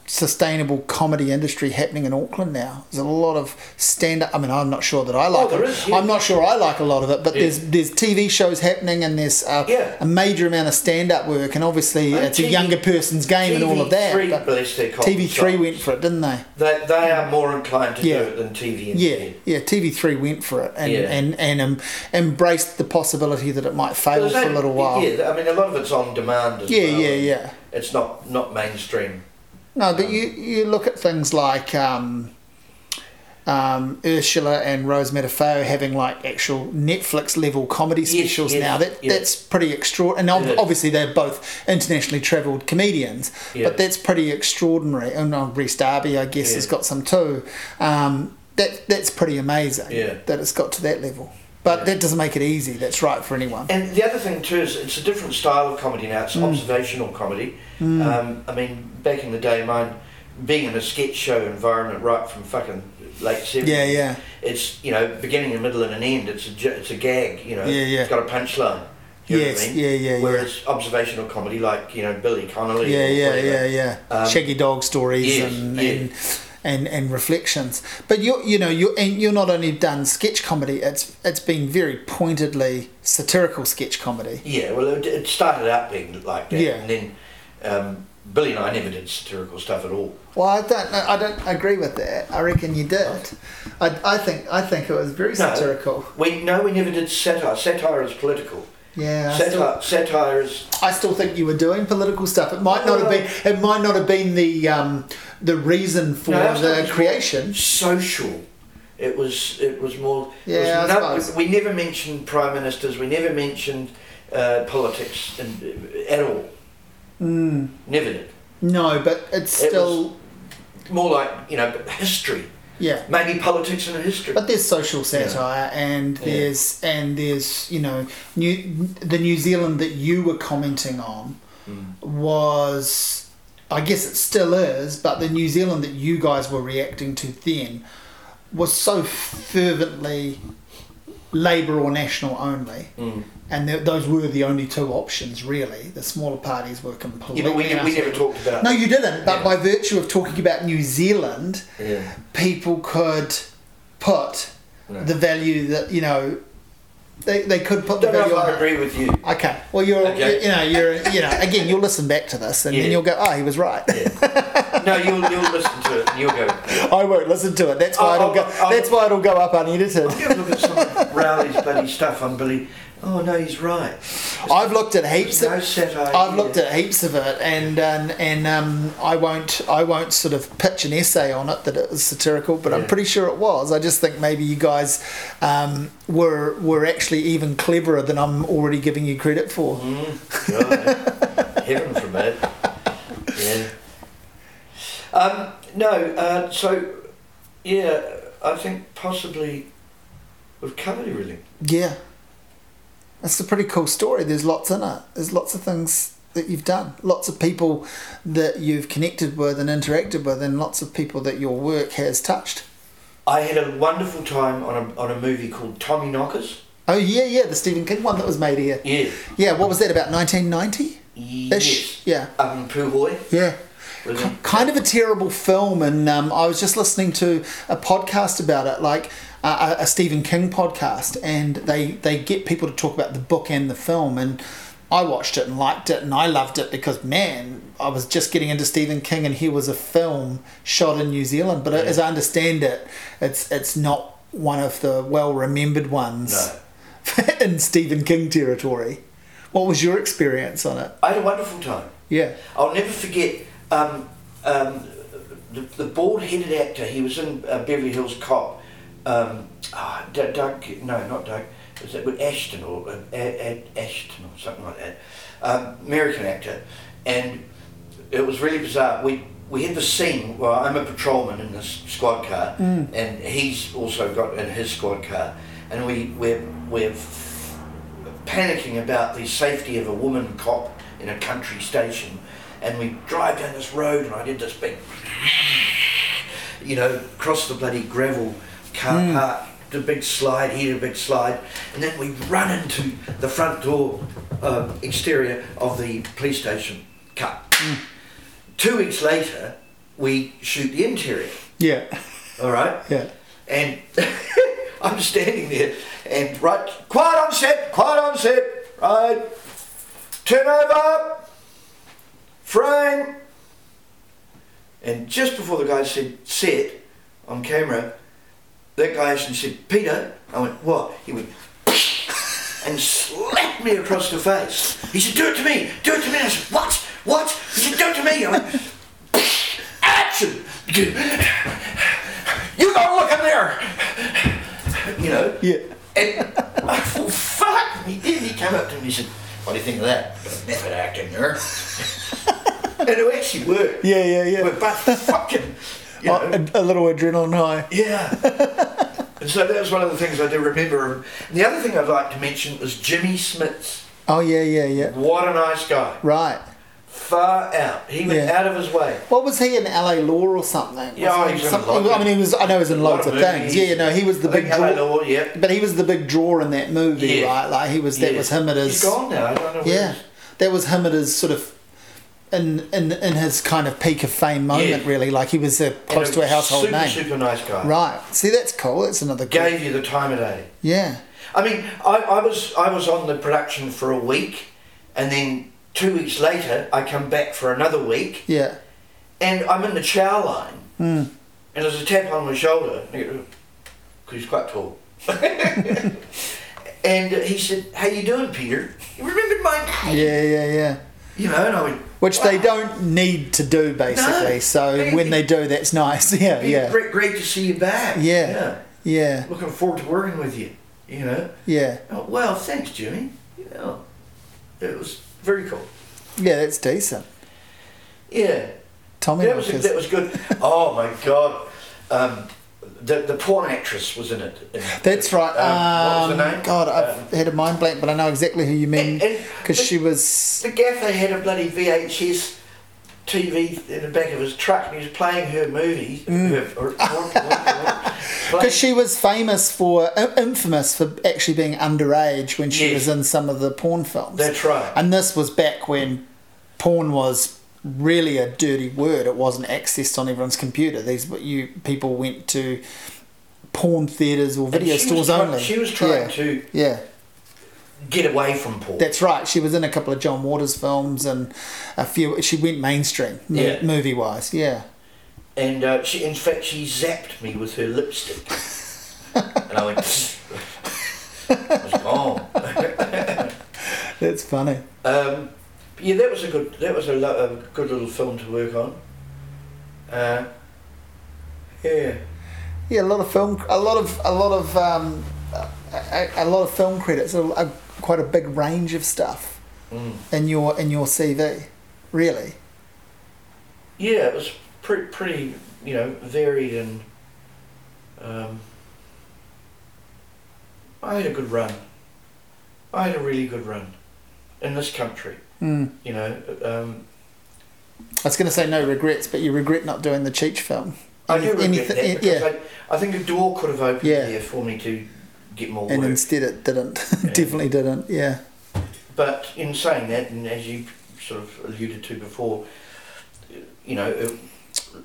sustainable comedy industry happening in Auckland now. There's a lot of stand up. I mean, I'm not sure that I like there it. is, yeah. I'm not sure I like a lot of it, but Yeah. there's there's TV shows happening and there's uh, Yeah. a major amount of stand up work, and obviously And it's a younger person's game and all of that. TV3 but bless their cotton TV3 socks. went for it, didn't they? They, they are more inclined to Yeah. do it than TV and Yeah, yeah. TV Three went for it and Yeah. and and um, embraced the possibility that it might fail for a little while. Yeah, I mean, a lot of it's on demand as yeah, well. yeah, yeah. It's not, not mainstream. No, but you you look at things like um, um, Urzila and Rose Matafeo having like actual Netflix level comedy specials yes, now. That yeah. that's pretty extraordinary. And ob- It is. obviously they're both internationally travelled comedians, but that's pretty extraordinary. And uh, Rhys Darby, I guess, has got some too. Um, that that's pretty amazing. Yeah. That it's got to that level. But Yeah. that doesn't make it easy. That's right for anyone. And the other thing too is it's a different style of comedy now. It's Mm. observational comedy. Um, I mean, back in the day, mine being in a sketch show environment right from fucking late seventies. Yeah, yeah. It's you know beginning, a middle, and an end. It's a it's a gag. You know. Yeah, yeah. It's got a punchline. You know what I Yes, mean? yeah, yeah, yeah. Whereas observational comedy, like you know Billy Connolly. Yeah, or yeah, whatever, yeah, yeah. Um, Shaggy dog stories yes, and, yeah. and and and reflections. But you you know you and you're not only done sketch comedy. It's it's been very pointedly satirical sketch comedy. Yeah, well, it, it started out being like that, Yeah. and then um, Billy and I never did satirical stuff at all. Well, I don't I don't agree with that. I reckon you did. I, I think I think it was very No. satirical. We no, we never did satire. Satire is political. Yeah. I still, Satire, satire is I still think you were doing political stuff. It might not have been. It might not have been the um, the reason for No, the creation. social. It was it was more. Yeah, was no- we never mentioned prime ministers. We never mentioned uh, politics and, at all. Mm, Never did. no, but it's It still More like you know history. yeah. Maybe politics and history. But there's social satire, and Yeah. there's and there's you know New, the New Zealand that you were commenting on Mm. was, I guess it still is, but the New Zealand that you guys were reacting to then was so fervently Labour or National only, Mm. And th- those were the only two options really. The smaller parties were completely. Yeah, but we, we never talked about. No, you didn't. But Yeah. by virtue of talking about New Zealand, Yeah. people could put No. the value that you know they, they could put the Don't know value if I it. agree with you. Okay. Well, you're Okay. you know you're you know again you'll listen back to this and then you'll go oh he was right. No, you'll you'll listen to it and you'll go. I won't listen to it. That's why I'll- it'll go. I'll- that's why it'll go up unedited. Have you ever looked at some? Rowley's bloody stuff on Billy. Oh no, he's right. I've looked at heaps. no Of, satire I've looked at heaps of it, and and, and um, I won't I won't sort of pitch an essay on it that it was satirical, but I'm pretty sure it was. I just think maybe you guys um, were were actually even cleverer than I'm already giving you credit for. Mm, God, heaven forbid. Yeah. Um, no, uh, so yeah, I think possibly we've covered everything. Yeah. That's a pretty cool story. There's lots in it. There's lots of things that you've done. Lots of people that you've connected with and interacted with, and lots of people that your work has touched. I had a wonderful time on a, on a movie called Tommyknockers. Oh, yeah, yeah, the Stephen King one that was made here. Yeah. Yeah, what was that, about 1990 Yes. ish? Yeah. Up in Puhoi. Yeah. It? kind of a terrible film, and um, I was just listening to a podcast about it, like uh, a, a Stephen King podcast, and they they get people to talk about the book and the film, and I watched it and liked it, and I loved it because man, I was just getting into Stephen King, and here was a film shot in New Zealand, but as I understand it, it's it's not one of the well remembered ones No. in Stephen King territory. What was your experience on it? I had a wonderful time. Yeah. I'll never forget um, um, the, the bald-headed actor. He was in uh, Beverly Hills Cop. Um, D- Doug, no, not Doug. Was it with Ashton or uh, A- A- Ashton or something like that? Um, American actor, and it was really bizarre. We we had the scene. Well, I'm a patrolman in this squad car, and he's also got in his squad car, and we we're we're f- panicking about the safety of a woman cop in a country station, and we drive down this road, and I did this big, you know, cross the bloody gravel car park, the big slide, he did a big slide, and then we run into the front door um, exterior of the police station cut. Two weeks later, we shoot the interior. Yeah. All right. Yeah. And I'm standing there and right, quiet on set, quiet on set, right, turn over, frame. And just before the guy said set on camera, that guy actually said, Peter, I went, what? He went, and slapped me across the face. He said, do it to me, do it to me. I said, what? What? He said, do it to me. I went, action! You go look in there! You know? Yeah. And I thought, fuck! He did. He came up to me and he said, What do you think of that? Method acting there. And it actually worked. Yeah, yeah, yeah. But, but fucking, you oh, know, Oh, a, a little adrenaline high. yeah. and so that was one of the things I do remember. And the other thing I'd like to mention was Jimmy Smits. Oh yeah, yeah, yeah. What a nice guy. Right. Far out. He went Yeah. out of his way. What was he in LA Law or something? Yeah, Wasn't he was in some- a lot I mean, he was. I know he was in loads of of things. Yeah, no, he was the I big draw. Law, yeah. But he was the big draw in that movie, Yeah. right? Like he was. That Yeah. was him at his. He's gone now. I don't know Yeah, that was him at his sort of. In, in in his kind of peak of fame moment, Yeah. really, like he was a, close And to a household super, name. Super nice guy. Right. See, that's cool. That's another. Cool. Gave you the time of day. Yeah. I mean, I, I was I was on the production for a week, and then two weeks later I come back for another week, Yeah. and I'm in the chow line, Mm. and there's a tap on my shoulder because he's quite tall. and he said, "How you doing, Peter?" He remembered my name, Yeah. Yeah. Yeah. you know, and I went, Which they don't need to do, basically. No. so They- when they do, that's nice. Yeah. Yeah. Great, great to see you back. Yeah. Yeah. Looking forward to working with you. You know. Yeah. Oh, well, thanks, Jimmy. You know, it was very cool. Yeah. That's decent. Yeah. Tommy. That was that was good. Oh my god, um, the the porn actress was in it. In- That's right. Um, what was her Um, name? God, I've Um, had a mind blank, but I know exactly who you mean because she was. the gaffer had a bloody VHS TV in the back of his truck, and he was playing her movie. Because playing- she was famous for, infamous for actually being underage when she Yes. was in some of the porn films. That's right. And this was back when porn was really a dirty word. It wasn't accessed on everyone's computer. These you people went to porn theaters or video stores try- only. She was trying yeah. to Yeah. get away from porn. That's right. She was in a couple of John Waters films and a few. She went mainstream, Yeah. movie wise. Yeah. and uh, she, in fact, she zapped me with her lipstick, and I went. was gone. That's funny. Um, yeah, that was a good. That was a, lo- a good little film to work on. Uh, yeah. Yeah, a lot of film, a lot of a lot of um, a, a lot of film credits, a, a, quite a big range of stuff Mm. in your in your CV, really. Yeah, it was pretty, pretty, you know, varied and. Um, I had a good run. I had a really good run in this country. Mm. You know, um, I was going to say no regrets, but you regret not doing the Cheech film. I do regret anything- that because yeah, I, I think a door could have opened Yeah. there for me to get more and work. instead it didn't. Yeah. Definitely didn't. Yeah. But in saying that, and as you sort of alluded to before, you know, uh,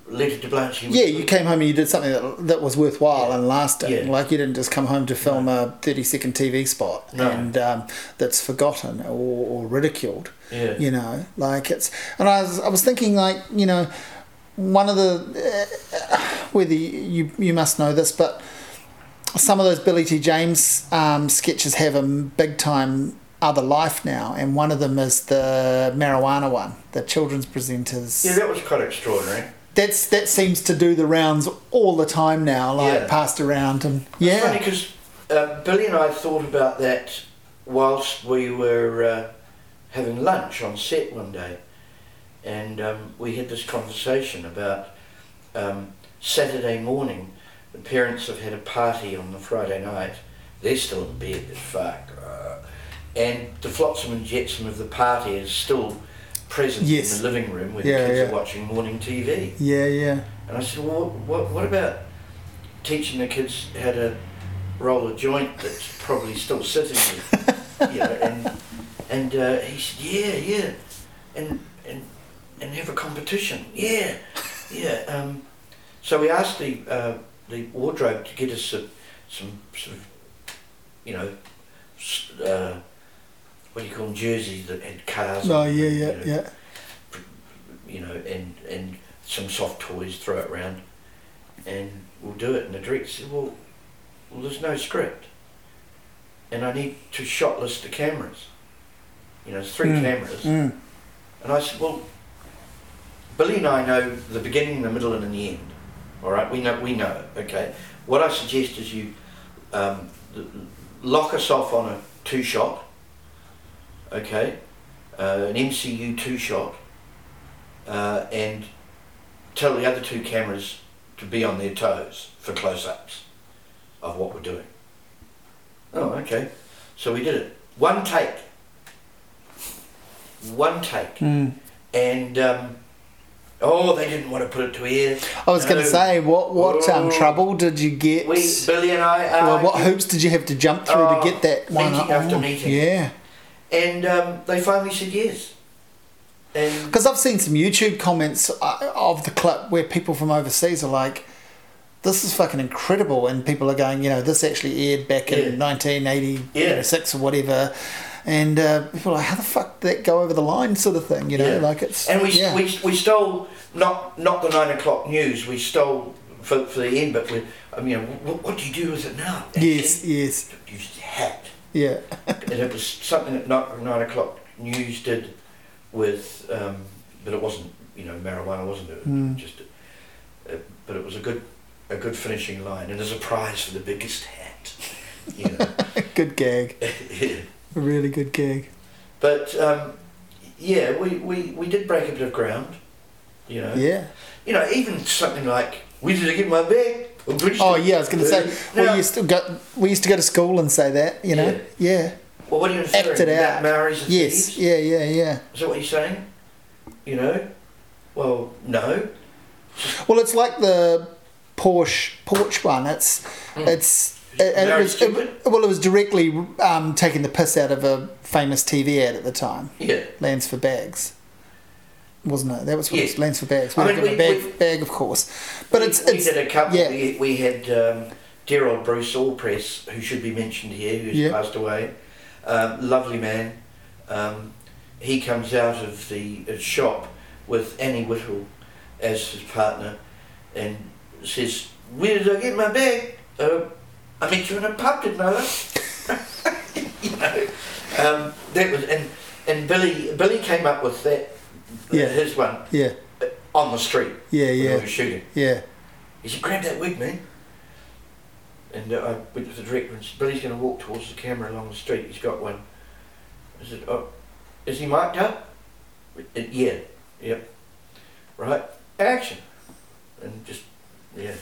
Letter to Blanchy. Yeah, you came home and you did something that, that was worthwhile Yeah. and lasting. Yeah. Like you didn't just come home to film a thirty-second TV spot No. and um, that's forgotten or, or ridiculed. Yeah. You know, like it's. And I was, I was thinking, like you know, one of the uh, whether you you must know this, but some of those Billy T James um, sketches have a big time other life now, and one of them is the marijuana one, the children's presenters. Yeah, that was quite extraordinary. That's that seems to do the rounds all the time now, like Yeah. passed around and yeah. It's funny because uh, Billy and I thought about that whilst we were uh, having lunch on set one day, and um, we had this conversation about um, Saturday morning. The parents have had a party on the Friday night. They're still in bed as fuck, and the flotsam and jetsam of the party is still present Yes. in the living room where Yeah, the kids yeah. are watching morning TV. yeah, yeah. And I said, well, what, what about teaching the kids how to roll a joint that's probably still sitting there? you know, and and uh, he said, yeah, yeah, and and and have a competition, yeah, yeah. Um, so we asked the uh, the wardrobe to get us some, some sort of, you know, uh, what do you call them, jerseys that had cars. Oh on them, yeah, you yeah, know, yeah. you know, and and some soft toys, throw it around, and we'll do it. And the director said, well, well, there's no script, and I need to shot list the cameras. You know, it's three Mm, cameras, Mm. and I said, well, Billy and I know the beginning, the middle, and the end. All right, we know we know. it, Okay, what I suggest is you um, lock us off on a two shot. Okay, uh, an MCU two shot, uh, and tell the other two cameras to be on their toes for close ups of what we're doing. Oh, okay. So we did it. One take. One take. Mm. And, um, oh, they didn't want to put it to air. I was going to say, what what um, Oh. trouble did you get? We, Billy and I, uh, well, what hoops did you have to jump through Oh, to get that one? meeting after meeting. Yeah, and um, they finally said yes. And because I've seen some YouTube comments uh, of the clip where people from overseas are like, "This is fucking incredible," and people are going, "You know, this actually aired back Yeah. in 1986 Yeah. or whatever." And uh, people are like, "How the fuck did that go over the line?" Sort of thing, you know, Yeah. like it's and we, yeah. we, we stole not not the nine o'clock news. We stole for, for the end, but we, I mean, what, what do you do with it now? yes, yes, You just hacked. Yeah, and it was something that not, nine o'clock news did with, um, but it wasn't, you know, marijuana wasn't it? Mm. Just, uh, but it was a good, a good finishing line, and there's a prize for the biggest hat. You know, good gag, a really good gag. but um, yeah, we, we, we did break a bit of ground. You know, Yeah. you know, even something like, "Where did I get my bag?" Oh yeah, I was going to say now- we used to go we used to go to school and say that, you know. Yeah. Well, what are you? Act it out. Maoris and Yes. thieves? Yeah. Yeah. Yeah. Is that what you're saying? You know? Well, no. Well, it's like the Porsche Porch one. It's Mm. it's it, it was it, well, it was directly um, taking the piss out of a famous TV ad at the time, Yeah. Lands for Bags. Wasn't it? That was what it was, Yeah. Lands for Bags. I mean, we- bag, we- bag, of course. But we, it's we it's did a couple. yeah. We, we had um, dear old Bruce Allpress, who should be mentioned here, who's Yeah. passed away. Um, lovely man. Um, he comes out of the uh, shop with Annie Whittle as his partner, and says, "Where did I get my bag? Uh, I met you in a pub, didn't I?" love?" you know, um, that was and and Billy Billy came up with that. Yeah. His one. Yeah. On the street. Yeah, yeah. We were shooting. Yeah. He said, "Grab that wig, man." And uh, I went to the director and said, "Billy's going to walk towards the camera along the street. He's got one." I said, "Oh, is he mic'd up?" "Uh, yeah. Yep. Right. Action. And just yeah.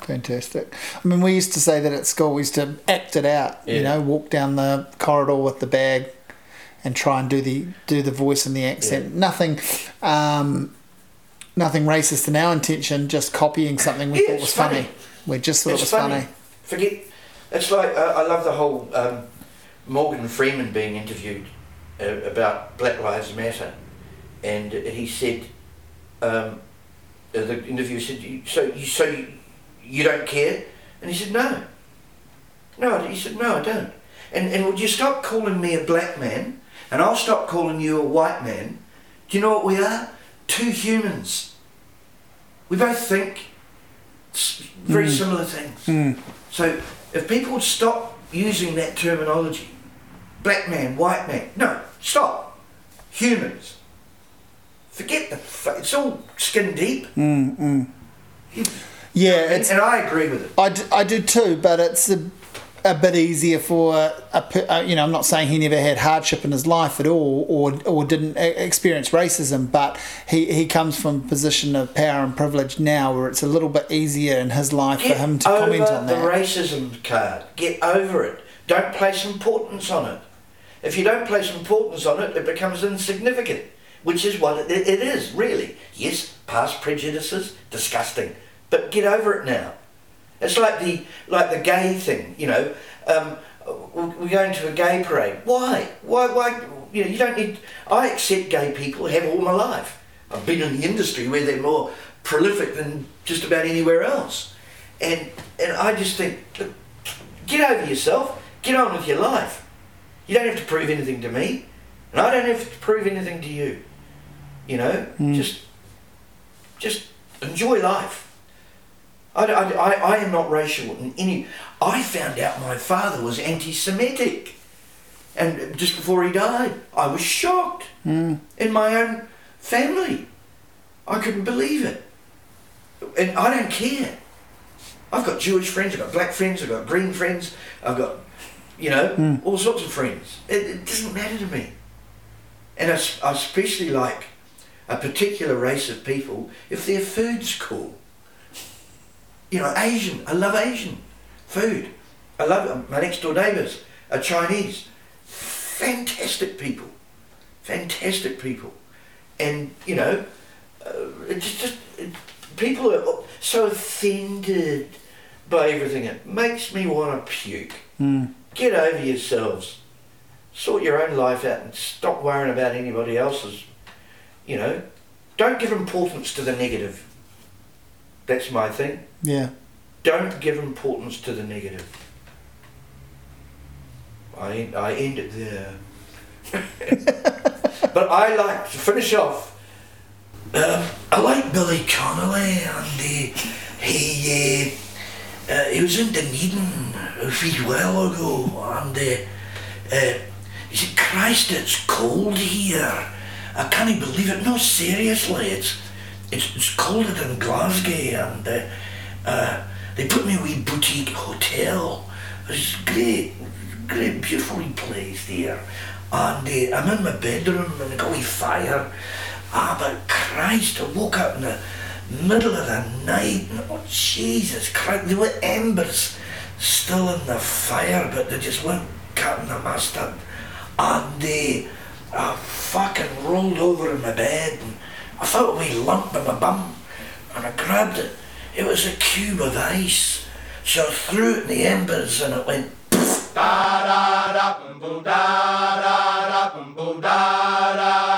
Fantastic. I mean, we used to say that at school. We used to act it out. Yeah. You know, walk down the corridor with the bag, and try and do the do the voice and the accent. Nothing, um, nothing racist in our intention. Just copying something we Yeah, thought was funny. funny. We just thought It's it was funny. funny. Forget. It's like uh, I love the whole um, Morgan Freeman being interviewed uh, about Black Lives Matter, and he said, um, uh, the interviewer said, "So you so you, you don't care?" And he said, "No." No, he said, "No, I don't." And and would you stop calling me a black man, and I'll stop calling you a white man? Do you know what we are? Two humans. We both think very Mm. similar things. Mm. So if people would stop using that terminology, black man, white man, no, stop. Humans. Forget the. fu- It's all skin deep. Mm, mm. Yeah, And, and I agree with it. I do, I do too, but it's a, a bit easier for a, per- uh, you know. I'm not saying he never had hardship in his life at all, or or didn't experience racism, but he, he comes from a position of power and privilege now, where it's a little bit easier in his life for him to comment on the that. racism card. Get over it. Don't place importance on it. If you don't place importance on it, it becomes insignificant, which is what it, it is, really. Yes, past prejudices, disgusting, but get over it now. It's like the like the gay thing, you know. Um, we're going to a gay parade. Why? Why? Why? You know, you don't need. I accept gay people. Have all my life. I've been in the industry where they're more prolific than just about anywhere else, and and I just think, look, get over yourself. Get on with your life. You don't have to prove anything to me, and I don't have to prove anything to you. You know, Mm. just just enjoy life. I, I, I, I am not racial in any. I found out my father was anti-Semitic, and just before he died, I was shocked Mm. in my own family. I couldn't believe it, and I don't care. I've got Jewish friends, I've got black friends, I've got green friends, I've got, you know, Mm. all sorts of friends. It, it doesn't matter to me. And I especially like a particular race of people if their food's cool. You know, Asian. I love Asian food. I love. My next door neighbours are Chinese. Fantastic people. Fantastic people. And, you know, uh, it's just, it, people are so offended by everything. It makes me want to puke. Mm. Get over yourselves. Sort your own life out and stop worrying about anybody else's. You know, don't give importance to the negative. That's my thing. Yeah. Don't give importance to the negative. I, I end it there. but I like to finish off. Um, I like Billy Connolly and uh, he uh, uh, he was in Dunedin a wee while ago and uh, uh, he said, Christ, it's cold here. I can't believe it. No, seriously, it's it's, it's colder than Glasgow and uh, uh, they put me in a wee boutique hotel. It's great, great, beautifully placed here. And uh, I'm in my bedroom and I got a wee fire. Ah, but Christ, I woke up in the middle of the night and oh Jesus Christ, there were embers still in the fire, but they just weren't cutting the mustard. And uh, I fucking rolled over in my bed and I felt a wee lump in my bum and I grabbed it. It was a cube of ice. So I threw it in the embers and it went da da da da da da da da